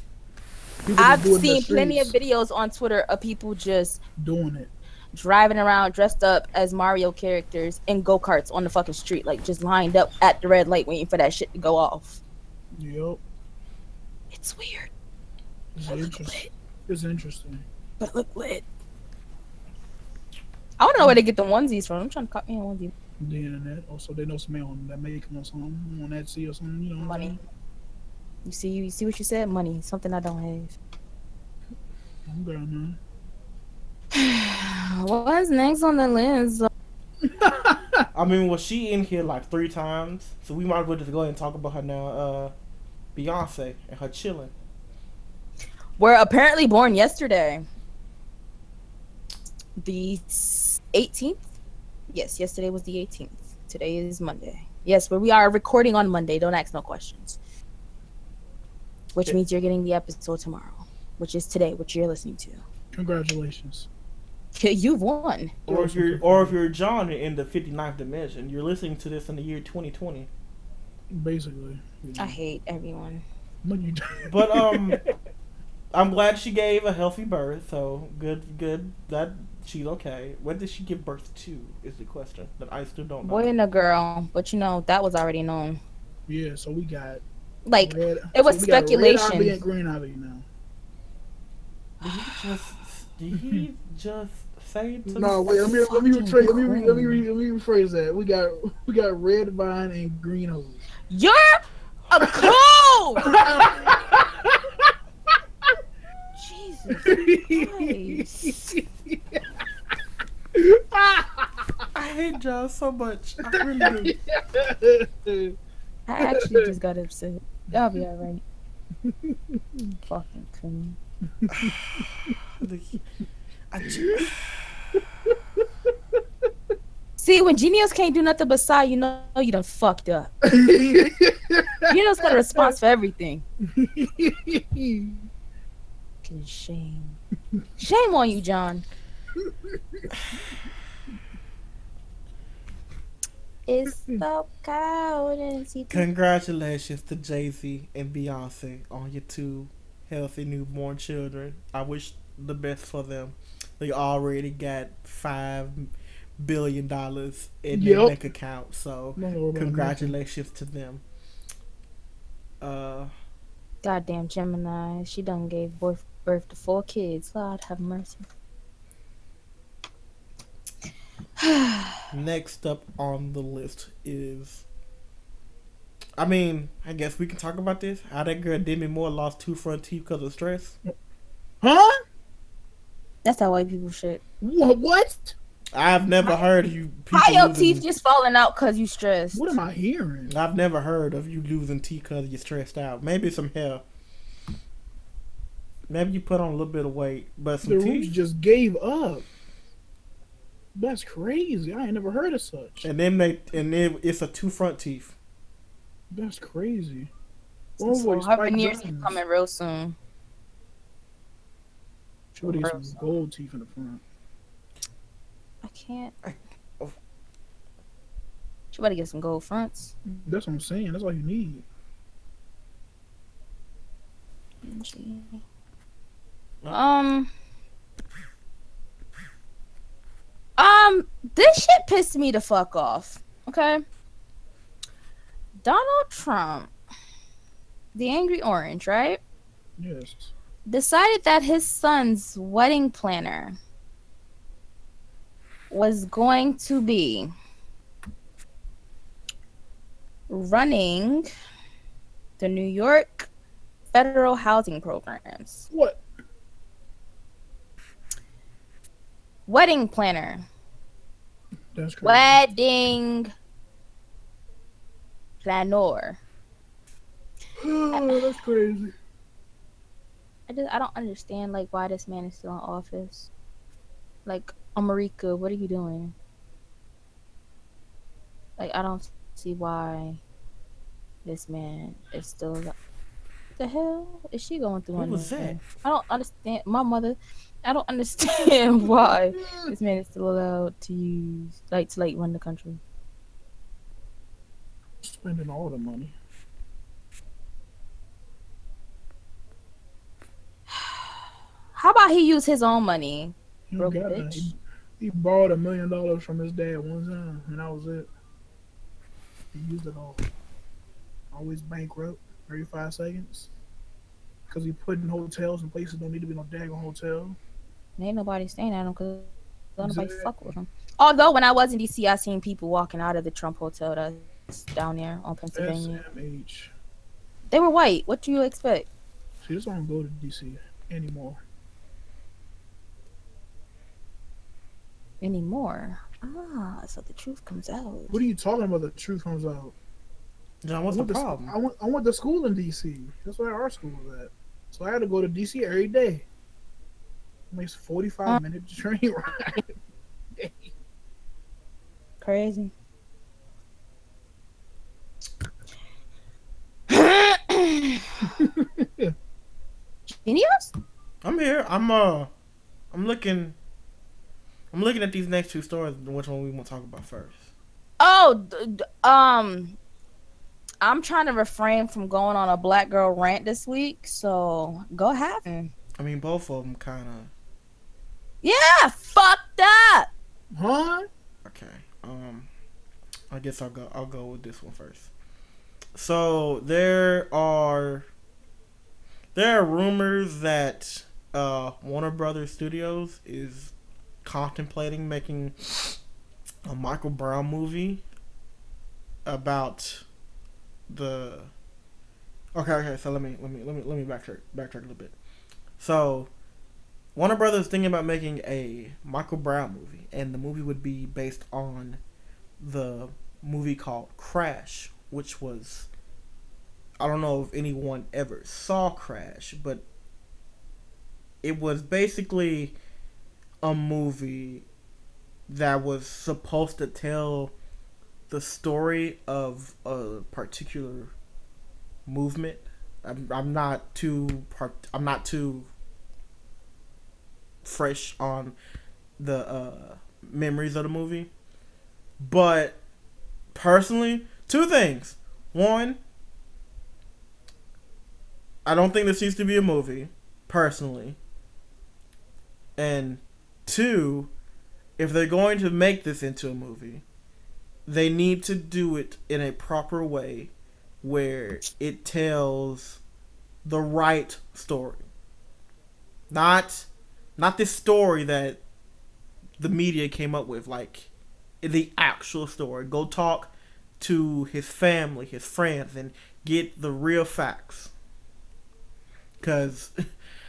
People I've do it in the seen plenty of videos on Twitter of people just doing it. driving around dressed up as Mario characters in go karts on the fucking street, like just lined up at the red light waiting for that shit to go off. Yep. It's weird, It's interesting. It's interesting. But look lit. I want to know where they get the onesies from. I'm trying to copy me a onesie. The internet. Also, they know somebody on that make them or something on Etsy or something. You know, Money. You see, you see what you said? Money, something I don't have. I'm good, man. (sighs) What's next on the list? (laughs) I mean, was she in here like three times? So we might as well just go ahead and talk about her now. Uh, Beyonce and her chilling. Were apparently born yesterday. The 18th? Yes, yesterday was the 18th. Today is Monday. Yes, but we are recording on Monday. Don't ask no questions. Which Yeah. means you're getting the episode tomorrow, which is today, which you're listening to. Congratulations. (laughs) You've won. Or if you're or if you're John in the 59th dimension, you're listening to this in the year 2020. Basically. I hate everyone. No, you (laughs) But um, (laughs) I'm glad she gave a healthy birth. So good, good that she's okay. When did she give birth to? Is the question that I still don't know. Boy and a girl, but you know, that was already known. Yeah, so we got Like, red, it was so we got speculation. Red Ivy and Green Ivy now. Did he just? Did he (laughs) just say to No, wait. Let me let me fucking rephrase. Let me re- let me queen. re- let me rephrase that. We got we got red vine and green hose. you're a cool! Jesus (laughs) I hate John so much. I really do. I actually just got upset. I'll be alright. (laughs) Fucking coon. I ju- See, when genius can't do nothing but sigh, you know you done fucked up. (laughs) you Genius got a response for everything. (laughs) Shame. Shame on you, John. It's so cold and see Congratulations to Jay Z and Beyonce on your two healthy newborn children. I wish the best for them. They already got five billion dollars in their bank account, so congratulations to them. Uh, Goddamn Gemini. She done gave birth, birth to four kids. Lord have mercy. (sighs) next up on the list is. I mean, I guess we can talk about this. How that girl Demi Moore lost two front teeth because of stress. Huh? That's how white people shit. What? What? I've never heard of you people. How your losing- teeth just falling out because you stressed? What am I hearing? I've never heard of you losing teeth because you're stressed out. Maybe some hair. Maybe you put on a little bit of weight, but some The teeth. just gave up. That's crazy. I ain't never heard of such. And then they and then it's a two front teeth. That's crazy. So, Oh, boy, her Spike veneers Jones. coming real soon. She would have some gold teeth in the front. I can't. oh. She better get some gold fronts. That's what I'm saying. That's all you need. Uh. Um. Um, this shit pissed me the fuck off. Okay. Donald Trump, the angry orange, right? Yes. decided that his son's wedding planner was going to be running the New York federal housing programs. What? Wedding planner. That's crazy. Wedding planner. Oh, (sighs) that's crazy. I just I don't understand like why this man is still in office. Like, America, what are you doing? Like, I don't see why this man is still. alive. The hell is she going through? Who on was that? I don't understand. My mother. I don't understand (laughs) why this man is still allowed to use like to like run the country. Spending all the money. (sighs) How about he use his own money? He Broke don't bitch. He, he borrowed a million dollars from his dad one time, and that was it. He used it all. Always bankrupt every five seconds. Because he put in hotels and places don't need to be no daggone hotel. Ain't nobody staying at him because nobody Exactly. fuck with him. Although when I was in DC, I seen people walking out of the Trump Hotel that's down there on Pennsylvania. SMH. They were white. What do you expect? She just don't go to DC anymore. Anymore. Ah, so the truth comes out. What are you talking about? The truth comes out. John, what's I the went to- problem? I went, I went to school in DC. That's where our school was at. So I had to go to DC every day. Makes forty five Uh. minute (laughs) train ride. Crazy. Genius? I'm here. I'm uh, I'm looking. I'm looking at these next two stories. Which one we want to talk about first? Oh, d- d- um, I'm trying to refrain from going on a black girl rant this week. So go ahead. I mean, both of them kind of. Yeah, fucked up. huh? Okay. Um, I guess I'll go. I'll go with this one first. So there are there are rumors that uh, Warner Brothers Studios is contemplating making a Michael Brown movie about the. Okay, okay. So let me let me let me let me backtrack backtrack a little bit. So Warner Brothers thinking about making a Michael Brown movie, and the movie would be based on the movie called Crash, which was I don't know if anyone ever saw Crash, but it was basically a movie that was supposed to tell the story of a particular movement. I'm, I'm not too part. I'm not too fresh on the uh, memories of the movie, but personally, two things. One, I don't think this needs to be a movie, personally. And two, if they're going to make this into a movie, they need to do it in a proper way where it tells the right story. Not not this story that the media came up with like the actual story. Go talk to his family, his friends and get the real facts. Cuz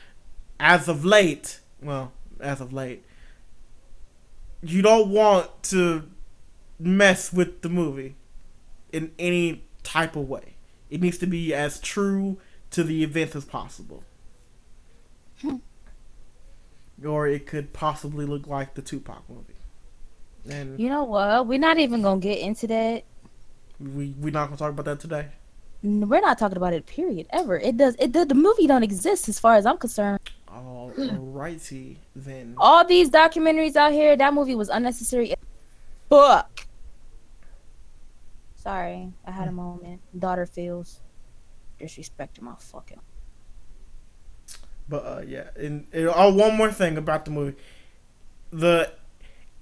(laughs) as of late, well, as of late, you don't want to mess with the movie in any type of way. It needs to be as true to the events as possible. Or it could possibly look like the Tupac movie. And You know what? We're not even gonna get into that. we we're not gonna talk about that today. We're not talking about it. Period. Ever. It does. It the, the movie don't exist as far as I'm concerned. All righty then. All these documentaries out here. That movie was unnecessary. Fuck. Sorry, I had a hmm. moment. Daughter feels disrespecting my fucking. But uh, yeah, and, and oh, one more thing about the movie, the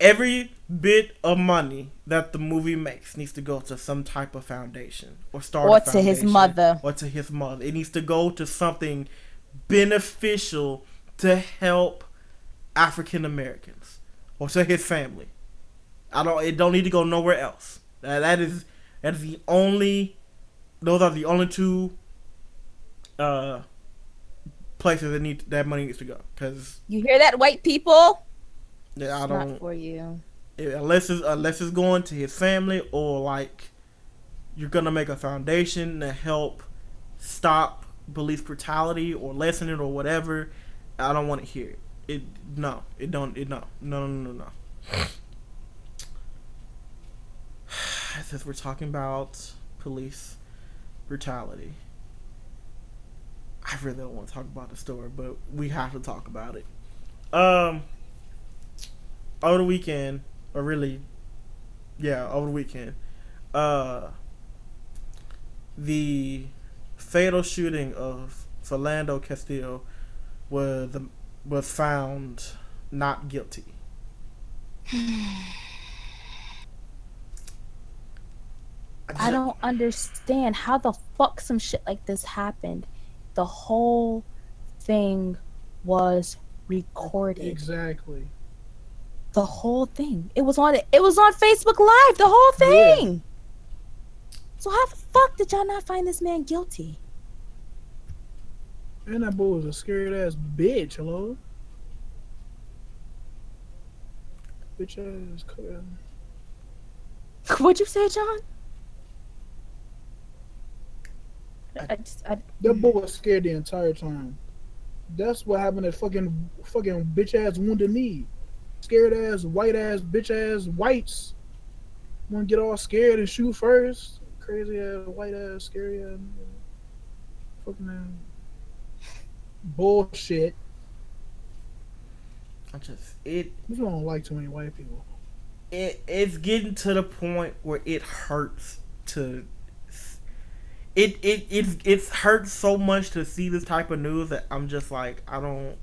every bit of money that the movie makes needs to go to some type of foundation or start Or to his mother. or to his mother. It needs to go to something beneficial to help African Americans or to his family. I don't. It don't need to go nowhere else. That that is that is the only. Those are the only two. Uh, places that need that money needs to go because You hear that, white people? yeah, I Not don't for you. unless it's unless it's going to his family or like you're gonna make a foundation to help stop police brutality or lessen it or whatever. I don't want to hear it. It no, it don't. It no, no, no, no, no. (sighs) Since we're talking about police brutality, I really don't want to talk about the story, but we have to talk about it. Um, over the weekend, or really, yeah, over the weekend, uh, the fatal shooting of Philando Castillo was was found not guilty. (sighs) I don't understand how the fuck some shit like this happened. The whole thing was recorded. Exactly. The whole thing. It was on it was on Facebook Live, the whole thing. Yeah. So how the fuck did y'all not find this man guilty? And that boy was a scared ass bitch. Hello. Bitch ass. (laughs) What'd you say, John? I just, I, That boy was scared the entire time. That's what happened to fucking fucking bitch ass wounded knee. Scared ass white ass bitch ass whites. Want to get all scared and shoot first. Crazy ass white ass scary ass. Fucking ass. bullshit. I just it We don't like too many white people. it it's getting to the point where it hurts to it it it's it's hurts so much to see this type of news that I'm just like I don't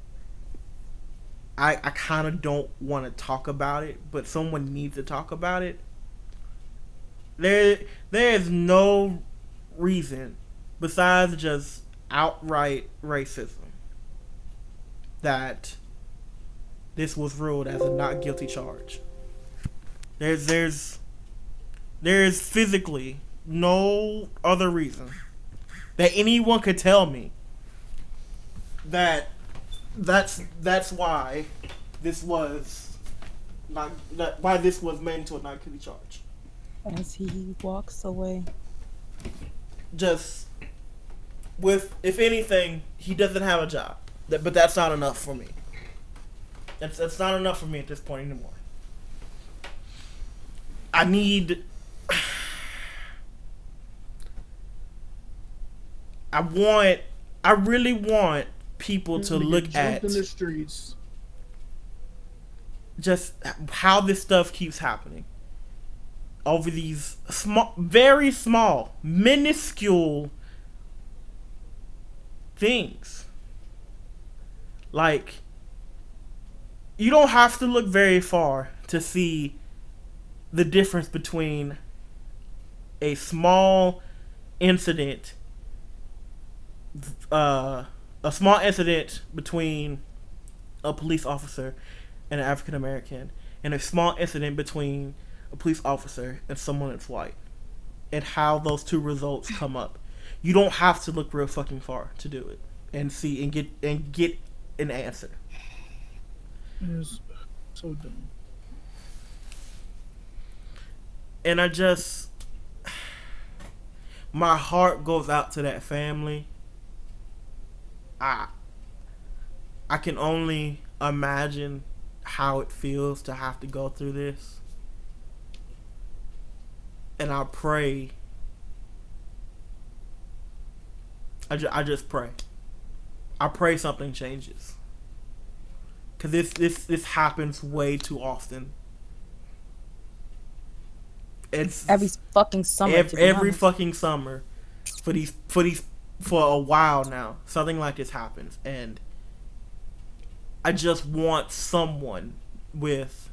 I I kind of don't want to talk about it, but someone needs to talk about it. There there is no reason besides just outright racism that this was ruled as a not guilty charge. There's there's there's physically no other reason that anyone could tell me that that's that's why this was not that why this was a not guilty charge. as he walks away. Just with if anything, he doesn't have a job. That, but that's not enough for me. That's that's not enough for me at this point anymore. I need. I want. I really want people to look at in the streets. just how this stuff keeps happening over these small, very small, minuscule things. Like, you don't have to look very far to see the difference between a small incident, uh, a small incident between a police officer and an African American, and a small incident between a police officer and someone that's white, and how those two results come up. You don't have to look real fucking far to do it and see and get and get an answer. It's so dumb. And I just (sighs) my heart goes out to that family. I I can only imagine how it feels to have to go through this. And I pray I, ju- I just pray. I pray something changes. Cause this this this happens way too often. It's Every fucking summer. Ev- every honest. fucking summer for these for these for a while now something like this happens and i just want someone with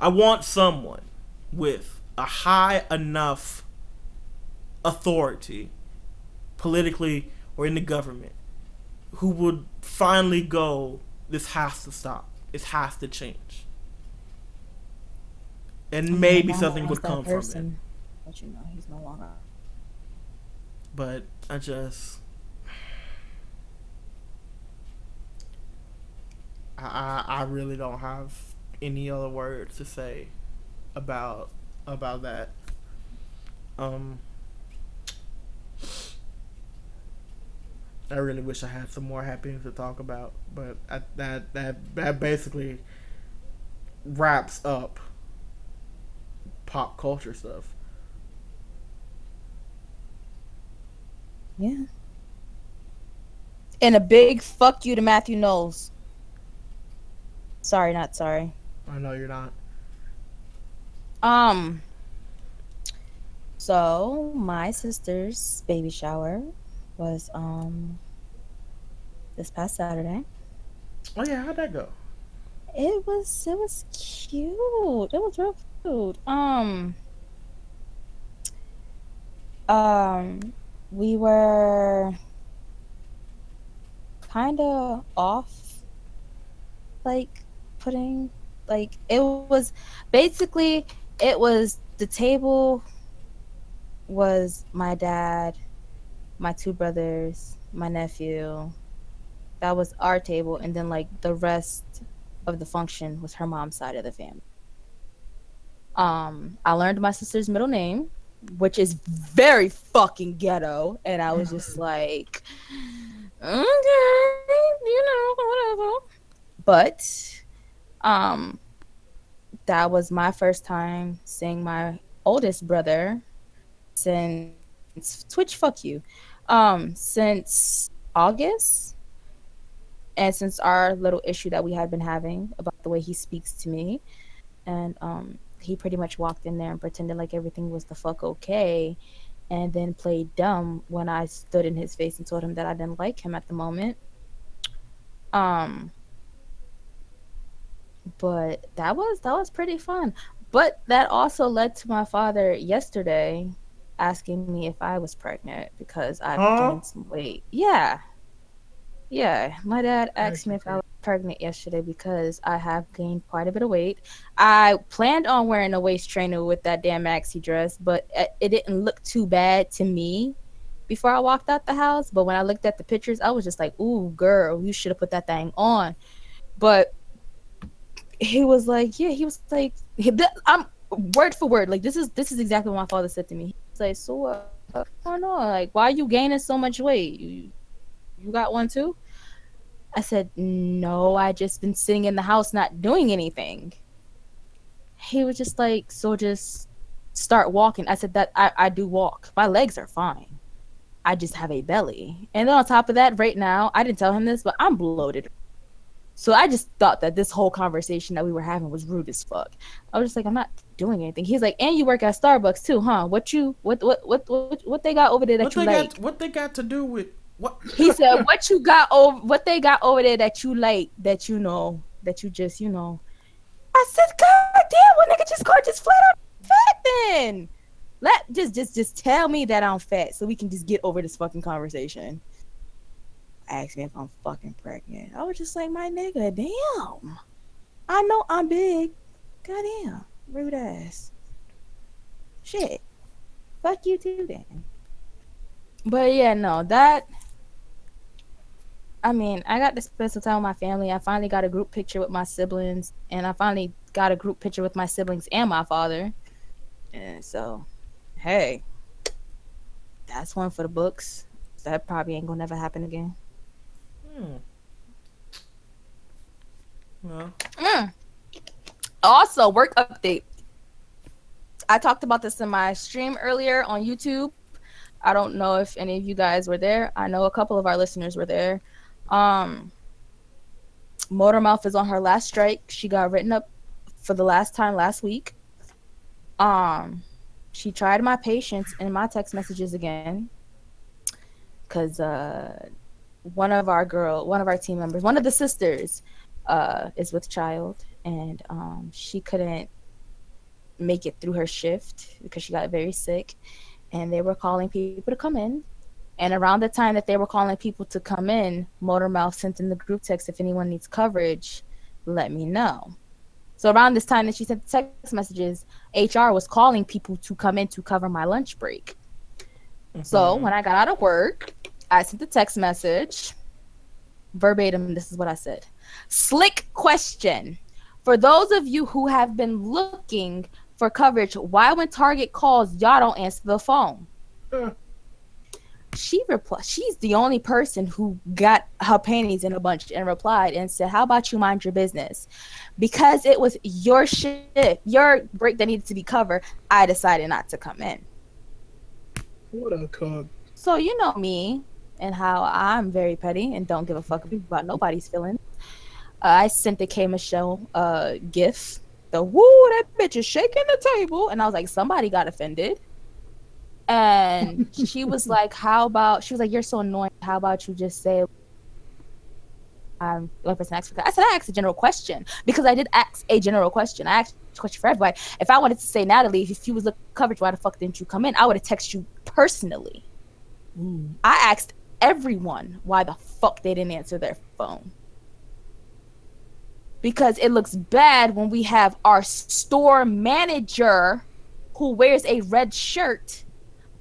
i want someone with a high enough authority politically or in the government who would finally go, this has to stop. It has to change. And maybe something would come from it. But you know, he's no longer. But I just I, I really don't have any other words to say about about that. Um I really wish I had some more happiness to talk about, but I, that that that basically wraps up pop culture stuff. Yeah. And a big fuck you to Matthew Knowles. Sorry, not sorry. I know you're not. Um. So my sister's baby shower was um this past Saturday. Oh yeah, how'd that go? It was it was cute. It was real cute. Um. Um, we were kind of off, like putting like it was basically it was the table was my dad, my two brothers, my nephew. That was our table, and then like the rest of the function was her mom's side of the family. Um, I learned my sister's middle name, which is very fucking ghetto, and I was just like, okay, you know, whatever. But, um, that was my first time seeing my oldest brother since Twitch. Fuck you. Um, since August and since our little issue that we had been having about the way he speaks to me and um he pretty much walked in there and pretended like everything was the fuck okay and then played dumb when I stood in his face and told him that I didn't like him at the moment. Um but that was that was pretty fun. But that also led to my father yesterday asking me if I was pregnant because I've Huh? gained some weight. Yeah. Yeah, my dad asked me if I was pregnant yesterday because I have gained quite a bit of weight. I planned on wearing a waist trainer with that damn maxi dress, but it it didn't look too bad to me before I walked out the house. But when I looked at the pictures, I was just like, "Ooh, girl, you should have put that thing on." But he was like, "Yeah," he was like, "I'm word for word. Like this is this is exactly what my father said to me. He's like, so uh, I don't know, like why are you gaining so much weight? You you got one too? I said, no, I just been sitting in the house not doing anything. He was just like, so just start walking. I said that I, I do walk. My legs are fine. I just have a belly. And then on top of that, right now, I didn't tell him this, but I'm bloated. So I just thought that this whole conversation that we were having was rude as fuck. I was just like, I'm not doing anything. He's like, and you work at Starbucks too, huh? What you what what what what, what they got over there that What you they like? got? What they got to do with what? He said, "What you got over? What they got over there that you like? That you know? That you just you know?" I said, "God damn, what nigga just called just flat out fat then? Let just just just tell me that I'm fat so we can just get over this fucking conversation." Ask me if I'm fucking pregnant. I was just like, "My nigga, damn. I know I'm big. Goddamn, rude ass. Shit. Fuck you too then." But yeah, no, that I mean, I got to spend some time with my family. I finally got a group picture with my siblings, and I finally got a group picture with my siblings and my father. And so, hey, that's one for the books. That probably ain't gonna never happen again. Hmm. Well, Mm. Also, work update. I talked about this in my stream earlier on YouTube. I don't know if any of you guys were there. I know a couple of our listeners were there. Um, Motormouth is on her last strike. She got written up for the last time last week. Um, she tried my patience in my text messages again because uh, one of our girl, one of our team members, one of the sisters, uh, is with child, and um, she couldn't make it through her shift because she got very sick, and they were calling people to come in, And around the time that they were calling people to come in, Motormouth sent in the group text if anyone needs coverage, let me know. So around this time that she sent the text messages, HR was calling people to come in to cover my lunch break. So Mhm. when I got out of work, I sent the text message. Verbatim, this is what I said. Slick question. For those of you who have been looking for coverage, why when Target calls, y'all don't answer the phone? Uh. She replied, she's the only person who got her panties in a bunch and replied and said, How about you mind your business? Because it was your shift, your break that needed to be covered, I decided not to come in. What a cug. So you know me and how I'm very petty and don't give a fuck about nobody's feelings. Uh, I sent the K Michelle uh gif. The woo that bitch is shaking the table, and I was like, somebody got offended. And she was like, "How about?" She was like, "You're so annoying. How about you just say?" Um, one person asked for I said I asked a general question because I did ask a general question. I asked a question for everybody. If I wanted to say Natalie, if you was looking for coverage, why the fuck didn't you come in? I would have texted you personally. Ooh. I asked everyone why the fuck they didn't answer their phone. Because it looks bad when we have our store manager who wears a red shirt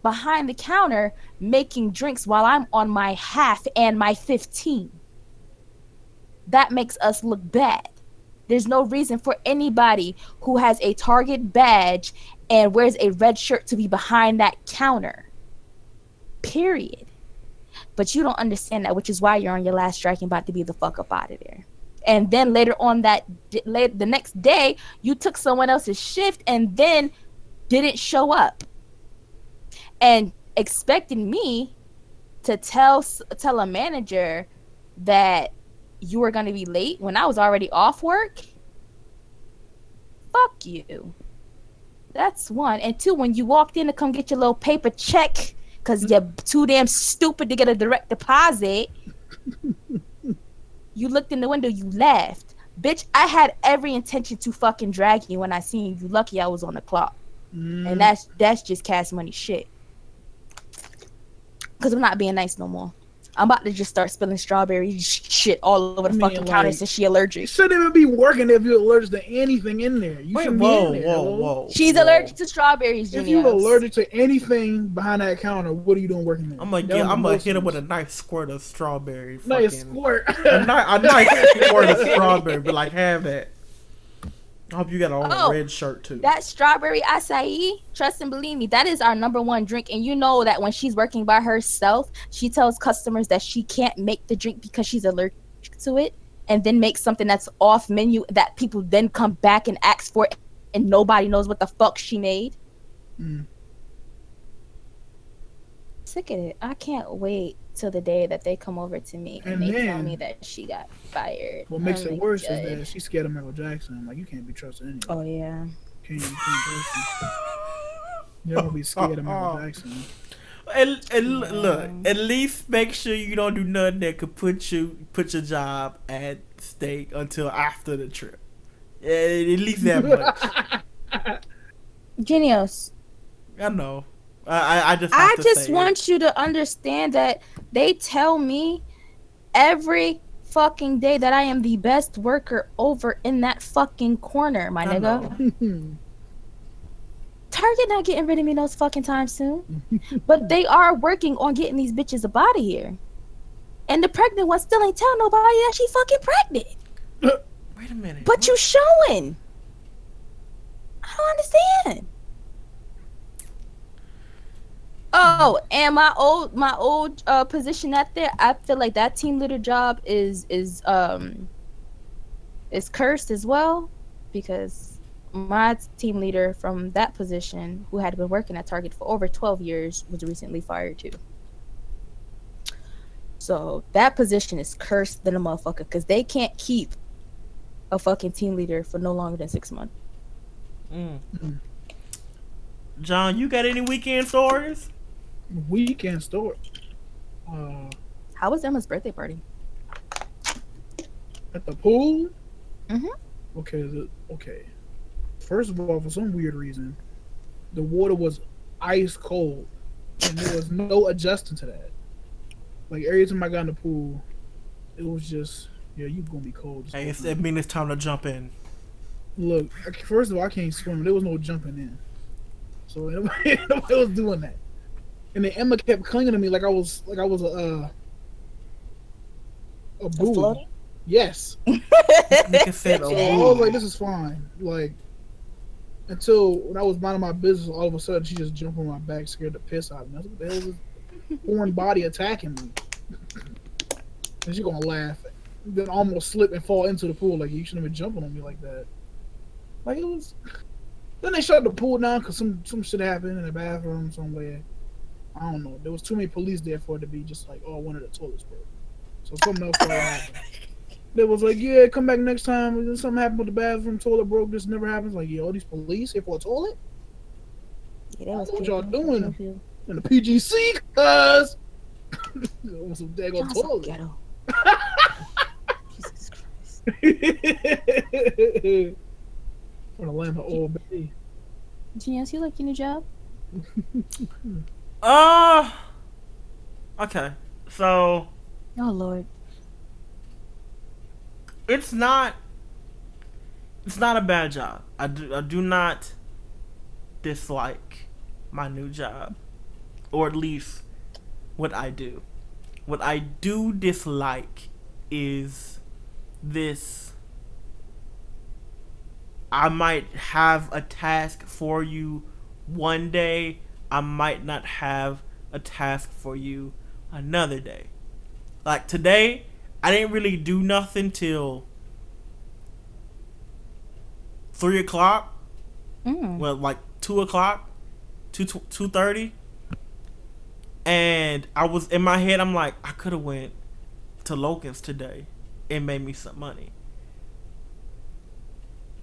behind the counter making drinks while I'm on my half and my 15. That makes us look bad. There's no reason for anybody who has a Target badge and wears a red shirt to be behind that counter period. But you don't understand that, which is why you're on your last strike and about to be the fuck up out of there. And then later on that the next day, you took someone else's shift and then didn't show up, and expecting me to tell tell a manager that you were going to be late when I was already off work. Fuck you. That's one. And two, when you walked in to come get your little paper check because you're too damn stupid to get a direct deposit, (laughs) you looked in the window, you laughed. Bitch, I had every intention to fucking drag you when I seen you. You lucky I was on the clock. Mm. And that's that's just cash money shit. Cause I'm not being nice no more. I'm about to just start spilling strawberry shit all over the I mean, fucking counter like- since she You allergic. shouldn't even be working if you're allergic to anything in there. You Wait, shouldn't whoa, be in there. whoa, whoa. She's whoa. allergic to strawberries, If you're allergic to anything behind that counter, what are you doing working there? I'm gonna get, I'm the gonna hit him most- with a nice squirt of strawberry. nice fucking- squirt. A, ni- a nice (laughs) squirt of strawberry, but like have that. I hope you got on Oh, a red shirt too. That strawberry acai, trust and believe me, that is our number one drink. And you know that when she's working by herself, she tells customers that she can't make the drink because she's allergic to it, and then make something that's off menu that people then come back and ask for, and nobody knows what the fuck she made. Mm. Sick of it. I can't wait till the day that they come over to me and, And they tell me that she got fired. What makes I'm it like, worse "Good." is that she's scared of Michael Jackson. Like you can't be trusted anyway. Oh yeah. Can't, you can't trust him. You're gonna be scared of Michael (laughs) Jackson. And, and l- look, at least make sure you don't do nothing that could put you put your job at stake until after the trip. Yeah, at least that much. (laughs) Genius. I know. I I, just I just say it. want you to understand that they tell me every fucking day that I am the best worker over in that fucking corner, my I nigga. (laughs) Target not getting rid of me those fucking time soon. but they are working on getting these bitches up out of here. And the pregnant one still ain't telling nobody that she fucking pregnant. (coughs) Wait a minute. But you showing. I don't understand. Oh, and my old my old uh, position at there, I feel like that team leader job is is um is cursed as well because my team leader from that position, who had been working at Target for over twelve years, was recently fired too. So that position is cursed than a motherfucker because they can't keep a fucking team leader for no longer than six months. Mm. John, you got any weekend stories? Weekend store. Uh, How was Emma's birthday party? at the pool. Mhm. Okay. The, okay. First of all, for some weird reason, the water was ice cold, and there was no adjusting to that. Like every time I got in the pool, it was just yeah, you gonna be cold. Hey, it's, it mean it's time to jump in. Look, first of all, I can't swim. There was no jumping in, so (laughs) nobody, nobody was doing that. And then Emma kept clinging to me like I was like I was a uh, a buoy. floaty? Yes. Nigga said, So oh, I was like, this is fine. Like until when I was minding my business, all of a sudden she just jumped on my back, scared the piss out of me. I was like, what the hell is this foreign body attacking me? And she gonna laugh. Then almost slip and fall into the pool. Like you shouldn't have been jumping on me like that. Like it was. Then they shut the pool down because some some shit happened in the bathroom somewhere. I don't know. There was too many police there for it to be just like, oh, one of the toilets broke. So something else happened. (laughs) They was like, yeah, come back next time. Something happened with the bathroom, toilet broke. This never happens. Like, yeah, all these police here for a toilet Yeah, that was What y'all doing? That was cute. in the PGC. Want some daggone toilet. ghetto. (laughs) Jesus Christ. For the land of old baby. Genius, you like your new job? (laughs) uh, okay. So Oh Lord. it's not it's not a bad job. I do I do not dislike my new job. Or at least what I do. What I do dislike is this I might have a task for you one day, I might not have a task for you another day. Like today, I didn't really do nothing till three o'clock. Mm. Well, like two o'clock, two two thirty, and I was in my head. I'm like, I could have went to Logan's today and made me some money.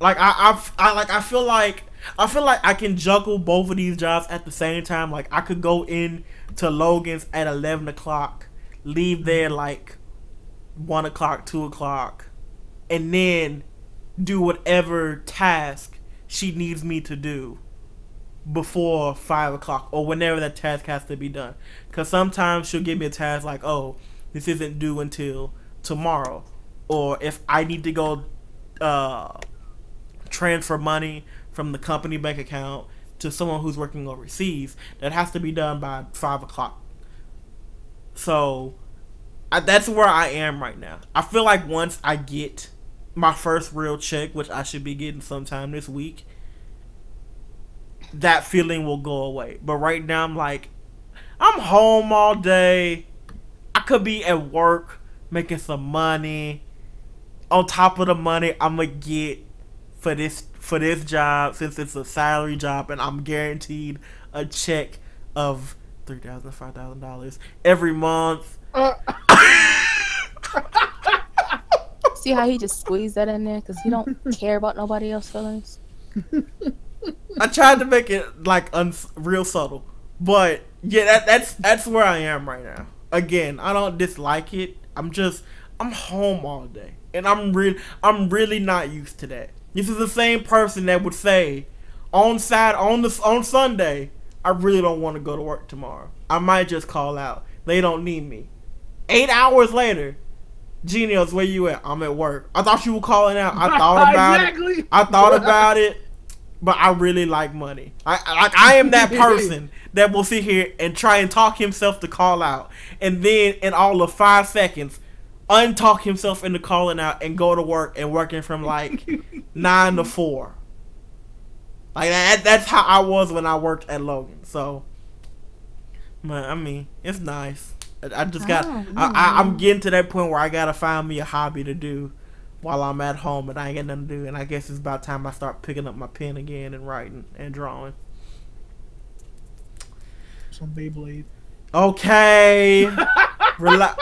Like I, I, I like I feel like I feel like I can juggle both of these jobs at the same time. Like I could go in to Logan's at eleven o'clock, leave there like one o'clock, two o'clock, and then do whatever task she needs me to do before five o'clock or whenever that task has to be done. Cause sometimes she'll give me a task like, "Oh, this isn't due until tomorrow," or if I need to go uh, transfer money from the company bank account to someone who's working overseas, that has to be done by five o'clock. So I, that's where I am right now. I feel like once I get my first real check, which I should be getting sometime this week, that feeling will go away. But right now, I'm like, I'm home all day. I could be at work making some money. On top of the money I'm gonna get for this for this job, since it's a salary job, and I'm guaranteed a check of three thousand, five thousand dollars every month. Uh, (laughs) See how he just squeezed that in there because he don't (laughs) care about nobody else's feelings. I tried to make it like un- real subtle, but yeah, that, that's that's where I am right now. Again, I don't dislike it. I'm just I'm home all day, and I'm real I'm really not used to that. This is the same person that would say on side on the on Sunday, I really don't want to go to work tomorrow. I might just call out. They don't need me. Eight hours later, Genius, where you at? I'm at work. I thought you were calling out. I thought (laughs) about it. exactly. I thought about it, but I really like money. I I- like I am that (laughs) person that will sit here and try and talk himself to call out, and then in all of five seconds, untalk himself into calling out and go to work and working from like (laughs) nine to four. Like that. That's how I was when I worked at Logan. So, but I mean, it's nice. I, I just got. Oh, I, I, I'm getting to that point where I gotta find me a hobby to do while I'm at home and I ain't got nothing to do. And I guess it's about time I start picking up my pen again and writing and drawing. Some Beyblade. Okay. (laughs) Rela-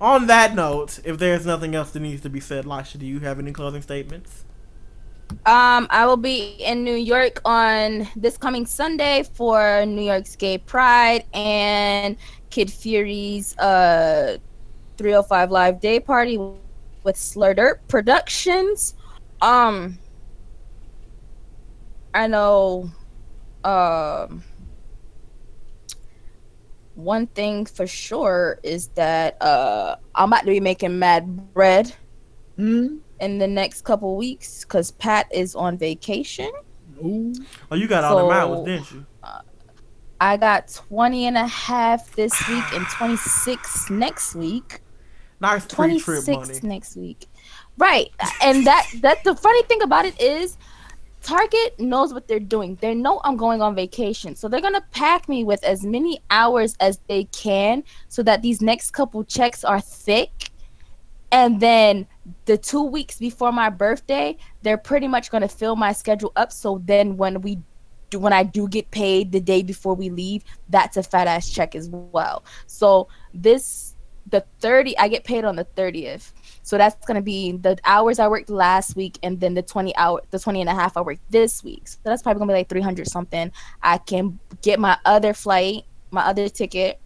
On that note, if there's nothing else that needs to be said, Lasha, do you have any closing statements? Um, I will be in New York on this coming Sunday for New York's Gay Pride and Kid Fury's uh 305 Live Day Party with Slurder Productions. Um, I know, um, one thing for sure is that uh, I'm about to be making mad bread Hmm. in the next couple weeks because Pat is on vacation. Ooh. Oh, you got all the So- miles, didn't you? I got 20 and a half this week and 26 next week. Nice pre-trip 26 money. next week. Right. And that that the funny thing about it is Target knows what they're doing. They know I'm going on vacation. So they're going to pack me with as many hours as they can so that these next couple checks are thick. And then the 2 weeks before my birthday, they're pretty much going to fill my schedule up so then when we do when I do get paid the day before we leave, that's a fat ass check as well. So this the 30 I get paid on the 30th. So that's going to be the hours I worked last week and then the 20 hour the 20 and a half I worked this week. So that's probably going to be like 300 something. I can get my other flight, my other ticket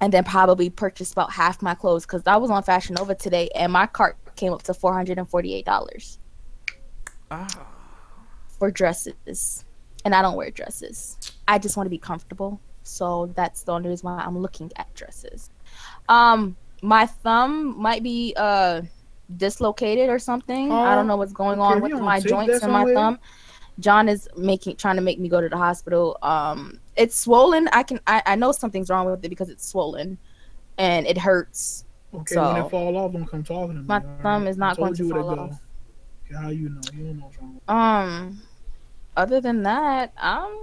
and then probably purchase about half my clothes cuz I was on Fashion Nova today and my cart came up to $448 Ah. for dresses. And I don't wear dresses. I just want to be comfortable. So that's the only reason why I'm looking at dresses. Um, my thumb might be uh dislocated or something. I don't know what's going on with my joints and my somewhere? thumb. John is making trying to make me go to the hospital. Um, it's swollen. I can I, I know something's wrong with it because it's swollen, and it hurts. Okay, when So- it fall off, don't come talking to me. My thumb is not going to fall off. Okay, how you know? You don't know what's wrong. Um, other than that, I'm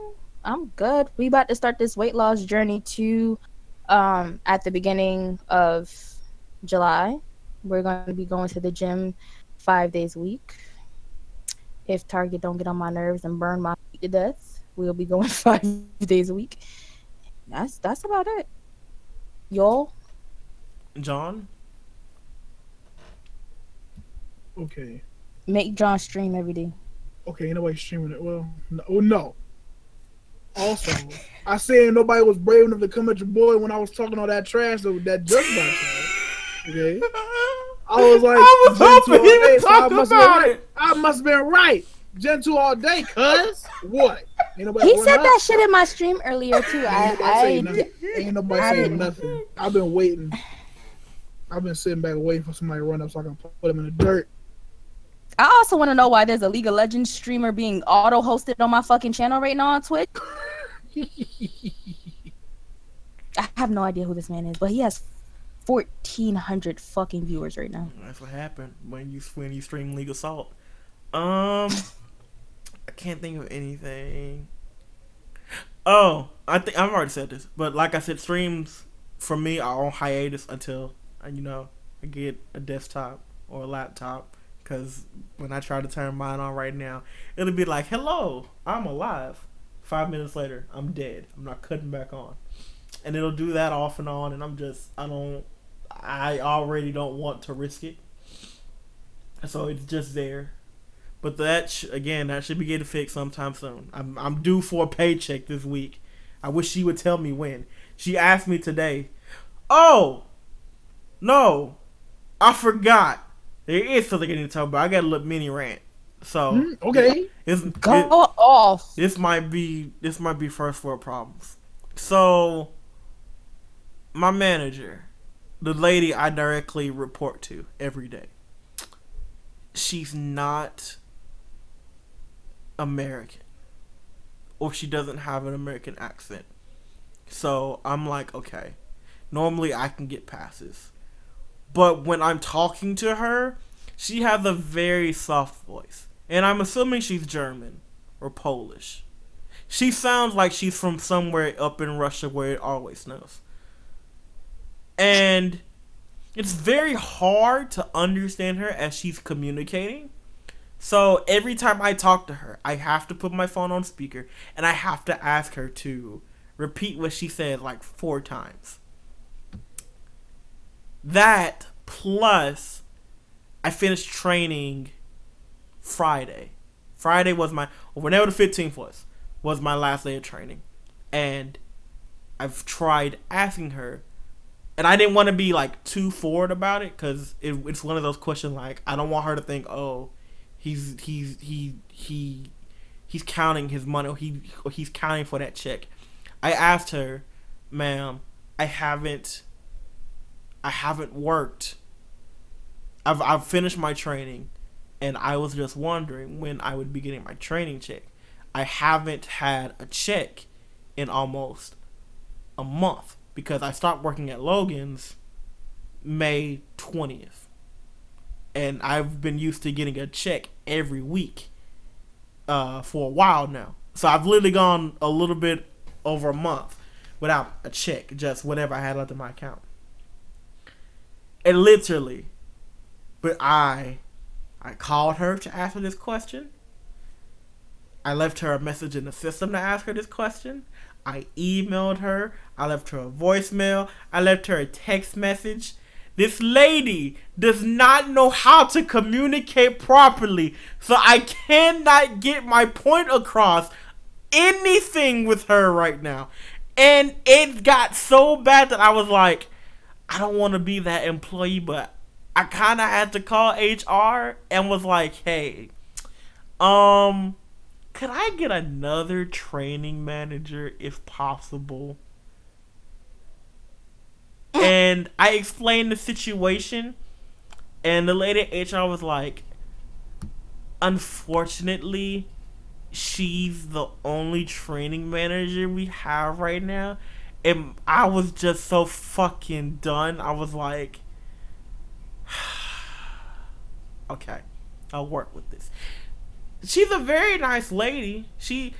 I'm good. We about to start this weight loss journey too. Um, at the beginning of July, we're going to be going to the gym five days a week. If Target don't get on my nerves and burn my feet to death, we'll be going (laughs) five days a week. That's that's about it. Y'all, John? Okay. make John stream every day. Okay, ain't nobody streaming it. Well, no. oh, no. Also, I said nobody was brave enough to come at your boy when I was talking all that trash that that just about (laughs) trash. Okay. (laughs) I was like, I was hoping he day, would talk must have about been it. right. I must have been right. Gen 2 all day, cuz. What? He run said up. that shit in my stream earlier too. I, Ain't nobody saying I nothing. Ain't nobody I saying didn't- nothing. I've been waiting. I've been sitting back waiting for somebody to run up so I can put him in the dirt. I also want to know why there's a League of Legends streamer being auto hosted on my fucking channel right now on Twitch. (laughs) I have no idea who this man is, but he has fourteen hundred fucking viewers right now. That's what happened when you when you stream League Assault. Um, I can't think of anything. Oh, I think I've already said this, but like I said, streams for me are on hiatus until uh, you know I get a desktop or a laptop. Because when I try to turn mine on right now, it'll be like, "Hello, I'm alive." Five minutes later, I'm dead. I'm not cutting back on, and it'll do that off and on. And I'm just, I don't, I already don't want to risk it. So it's just there. But that sh- again, that should be getting fixed sometime soon. I'm I'm due for a paycheck this week. I wish she would tell me when. She asked me today. Oh, no, I forgot. There is something I need to talk about. I got a little mini rant. So Hmm, okay. it's, Go it- off. this might be this might be first world problems. So my manager, the lady I directly report to every day, she's not American. Or she doesn't have an American accent. So I'm like, okay. Normally I can get passes. But when I'm talking to her, she has a very soft voice. And I'm assuming she's German or Polish. She sounds like she's from somewhere up in Russia where it always snows. And it's very hard to understand her as she's communicating. So every time I talk to her, I have to put my phone on speaker and I have to ask her to repeat what she said like four times. That plus I finished training Friday. Friday was my whenever the fifteenth was was my last day of training, and I've tried asking her, and I didn't want to be like too forward about it because it, it's one of those questions like I don't want her to think oh he's he's he he he's counting his money or he or he's counting for that check. I asked her, ma'am, I haven't I haven't worked. I've I've finished my training and I was just wondering when I would be getting my training check. I haven't had a check in almost a month because I stopped working at Logan's May 20th. And I've been used to getting a check every week uh, for a while now. So I've literally gone a little bit over a month without a check, just whatever I had left in my account. And literally, but I I called her to ask her this question. I left her a message in the system to ask her this question. I emailed her. I left her a voicemail. I left her a text message. This lady does not know how to communicate properly, so I cannot get my point across anything with her right now. And it got so bad that I was like, I don't want to be that employee, but I kind of had to call HR and was like, hey, um, could I get another training manager if possible? Eh. and I explained the situation, and the lady at HR was like, unfortunately, she's the only training manager we have right now. And I was just so fucking done. I was like, (sighs) okay, I'll work with this. She's a very nice lady. She,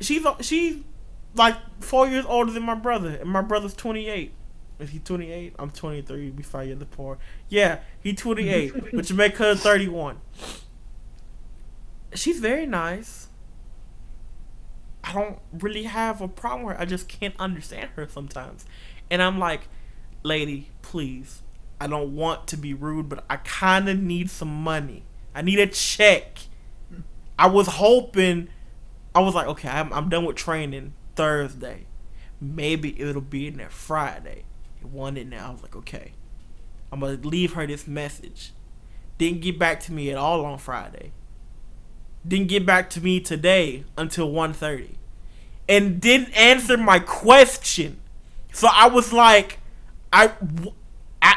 she's she's like four years older than my brother, and my brother's twenty eight. Is he twenty eight? I'm twenty three. Be five years apart. Yeah, he twenty eight, (laughs) which make her thirty one. She's very nice. I don't really have a problem with her. I just can't understand her sometimes. And I'm like, lady, please. I don't want to be rude, but I kind of need some money. I need a check. I was hoping, I was like, okay, I'm, I'm done with training Thursday. Maybe it'll be in there Friday. It wasn't now. I was like, okay, I'm to leave her this message. Didn't get back to me at all on Friday didn't get back to me today until 1.30 and didn't answer my question so i was like i, I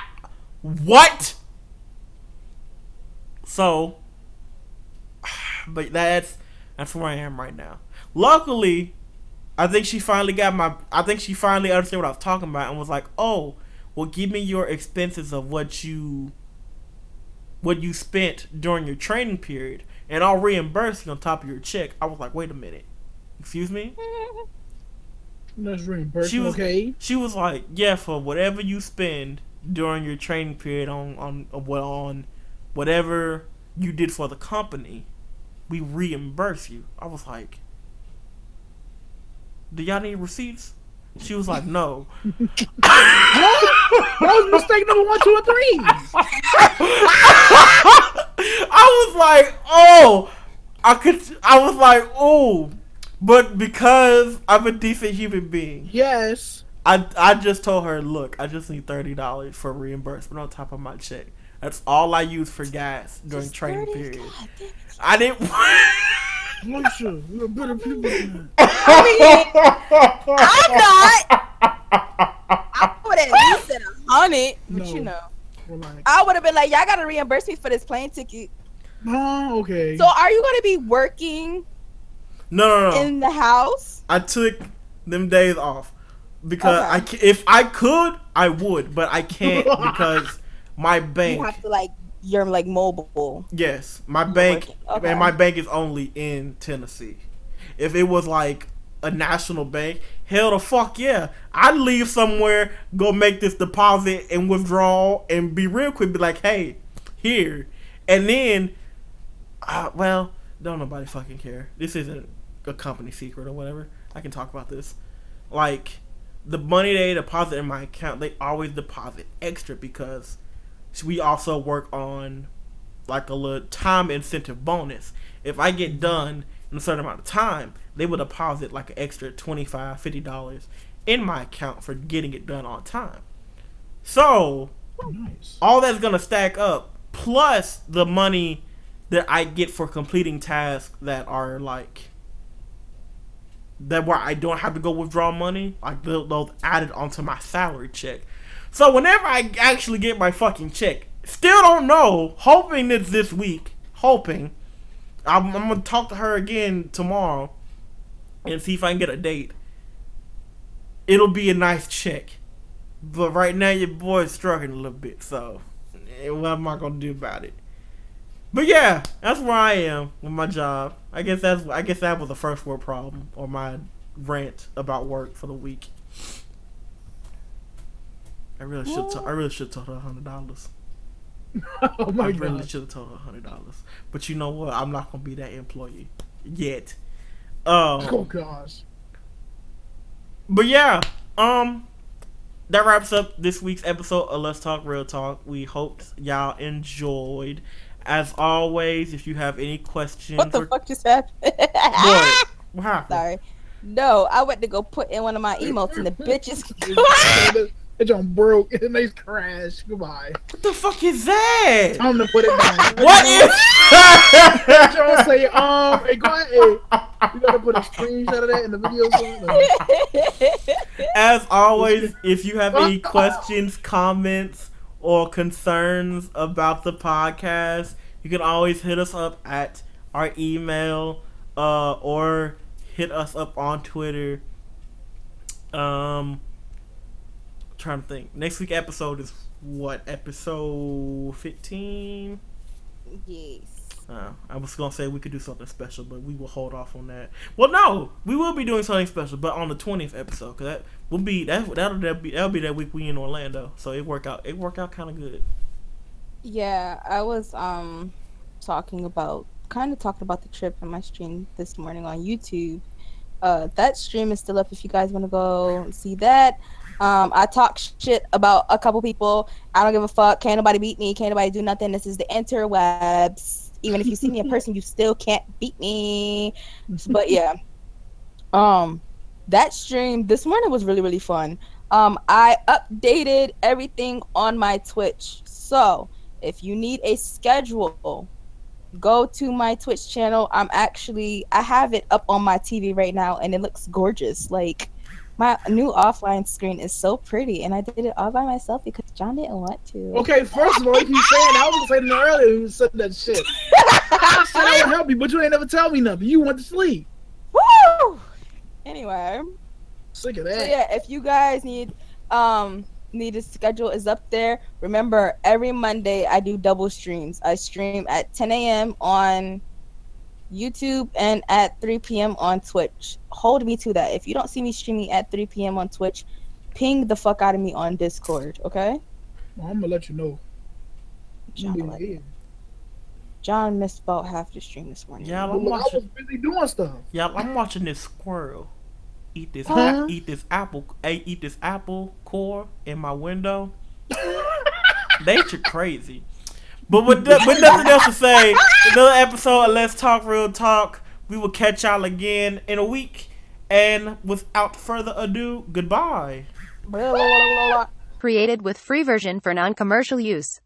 what so but that's that's where i am right now luckily i think she finally got my i think she finally understood what i was talking about and was like oh well give me your expenses of what you what you spent during your training period and I'll reimburse you on top of your check. I was like, wait a minute, excuse me. (laughs) That's reimbursement. She was okay. She was like, yeah, for whatever you spend during your training period on on what on whatever you did for the company, we reimburse you. I was like, do y'all need receipts? She was like, no. (laughs) what? What was mistake number one, two, and three? (laughs) I was like, oh, I could. I was like, oh, but because I'm a decent human being, Yes. I I just told her, look, I just need thirty dollars for reimbursement on top of my check. That's all I use for gas during Just training 30? period. God damn it. I didn't. Alicia, you're better people than (laughs) I'm not. I would at least said a hundred, but No. you know, that. Like, I would have been like, y'all gotta reimburse me for this plane ticket. oh, okay. So, are you gonna be working no, no, no. in the house? I took them days off because Okay. I if I could I would, but I can't (laughs) because my bank. You have to like, you're like mobile. Yes, my You're bank. Okay. and my bank is only in Tennessee. If it was like a national bank, hell the fuck yeah, I'd leave somewhere, go make this deposit and withdraw, and be real quick, be like, hey, here, and then, uh, well, don't nobody fucking care. This isn't a company secret or whatever. I can talk about this. Like the money they deposit in my account, they always deposit extra because we also work on like a little time incentive bonus. If I get mm-hmm. done in a certain amount of time, they will deposit like an extra $25, 50 dollars in my account for getting it done on time. So, nice. all that's going to stack up plus the money that I get for completing tasks that are like that where I don't have to go withdraw money, like those added onto my salary check. So whenever I actually get my fucking check, still don't know. Hoping it's this week. Hoping. I'm, I'm gonna talk to her again tomorrow and see if I can get a date. It'll be a nice check. But right now, your boy's struggling a little bit, so eh, what am I gonna do about it? But yeah, that's where I am with my job. I guess that's I guess that was the first world problem or my rant about work for the week. I really should. I really should told her a hundred dollars. (laughs) oh my I really god. should have told her a hundred dollars. But you know what? I'm not gonna be that employee yet. Um, Oh gosh. But yeah, um, that wraps up this week's episode of Let's Talk Real Talk. We hope y'all enjoyed. As always, if you have any questions, What the or- fuck just happened? What? (laughs) What happened? Sorry. No, I went to go put in one of my emotes and the bitches. (laughs) It just broke (laughs) and they crashed. Goodbye. What the fuck is that? Time to put it down. (laughs) What is? (laughs) John say, um, hey, go ahead. Hey, you gotta put a screenshot of that in the video. So, As always, if you have any questions, comments, or concerns about the podcast, you can always hit us up at our email uh, or hit us up on Twitter. Um, trying to think. Next week episode is what episode fifteen? yes. Uh, I was gonna say we could do something special, but we will hold off on that. Well, no, we will be doing something special, but on the twentieth episode, cause that will be that that'll, that'll be that'll be that week we in Orlando. So it work out it work out kind of good. Yeah, I was um talking about kind of talking about the trip in my stream this morning on YouTube. Uh, that stream is still up if you guys want to go see that. Um, I talk shit about a couple people. I don't give a fuck. Can't nobody beat me. Can't nobody do nothing. This is the interwebs. Even if you see me in (laughs) person, you still can't beat me. (laughs) But yeah, um, that stream this morning was really really fun. Um, I updated everything on my Twitch, so if you need a schedule go to my twitch channel i'm actually i have it up on my tv right now and it looks gorgeous like my new offline screen is so pretty and i did it all by myself because john didn't want to okay, first of all, you saying. I was gonna earlier. You said that shit. I (laughs) said I would help you, but you ain't never tell me nothing. You went to sleep. Woo! anyway Sick of so that. yeah if you guys need um need a schedule is up there remember every monday i do double streams i stream at 10 a.m on youtube and at 3 p.m on twitch hold me to that if you don't see me streaming at 3 p.m on twitch ping the fuck out of me on discord okay Well, I'm gonna let you know. John, be like- here. john missed about half the stream this morning Yeah, I'm I was watching. busy doing stuff. Yeah, I'm watching this squirrel eat this Huh? eat this apple eat this apple core in my window. (laughs) Nature crazy. But with, with nothing else to say, another episode of Let's Talk Real Talk. We will catch y'all again in a week. And without further ado, goodbye. Created with free version for non-commercial use.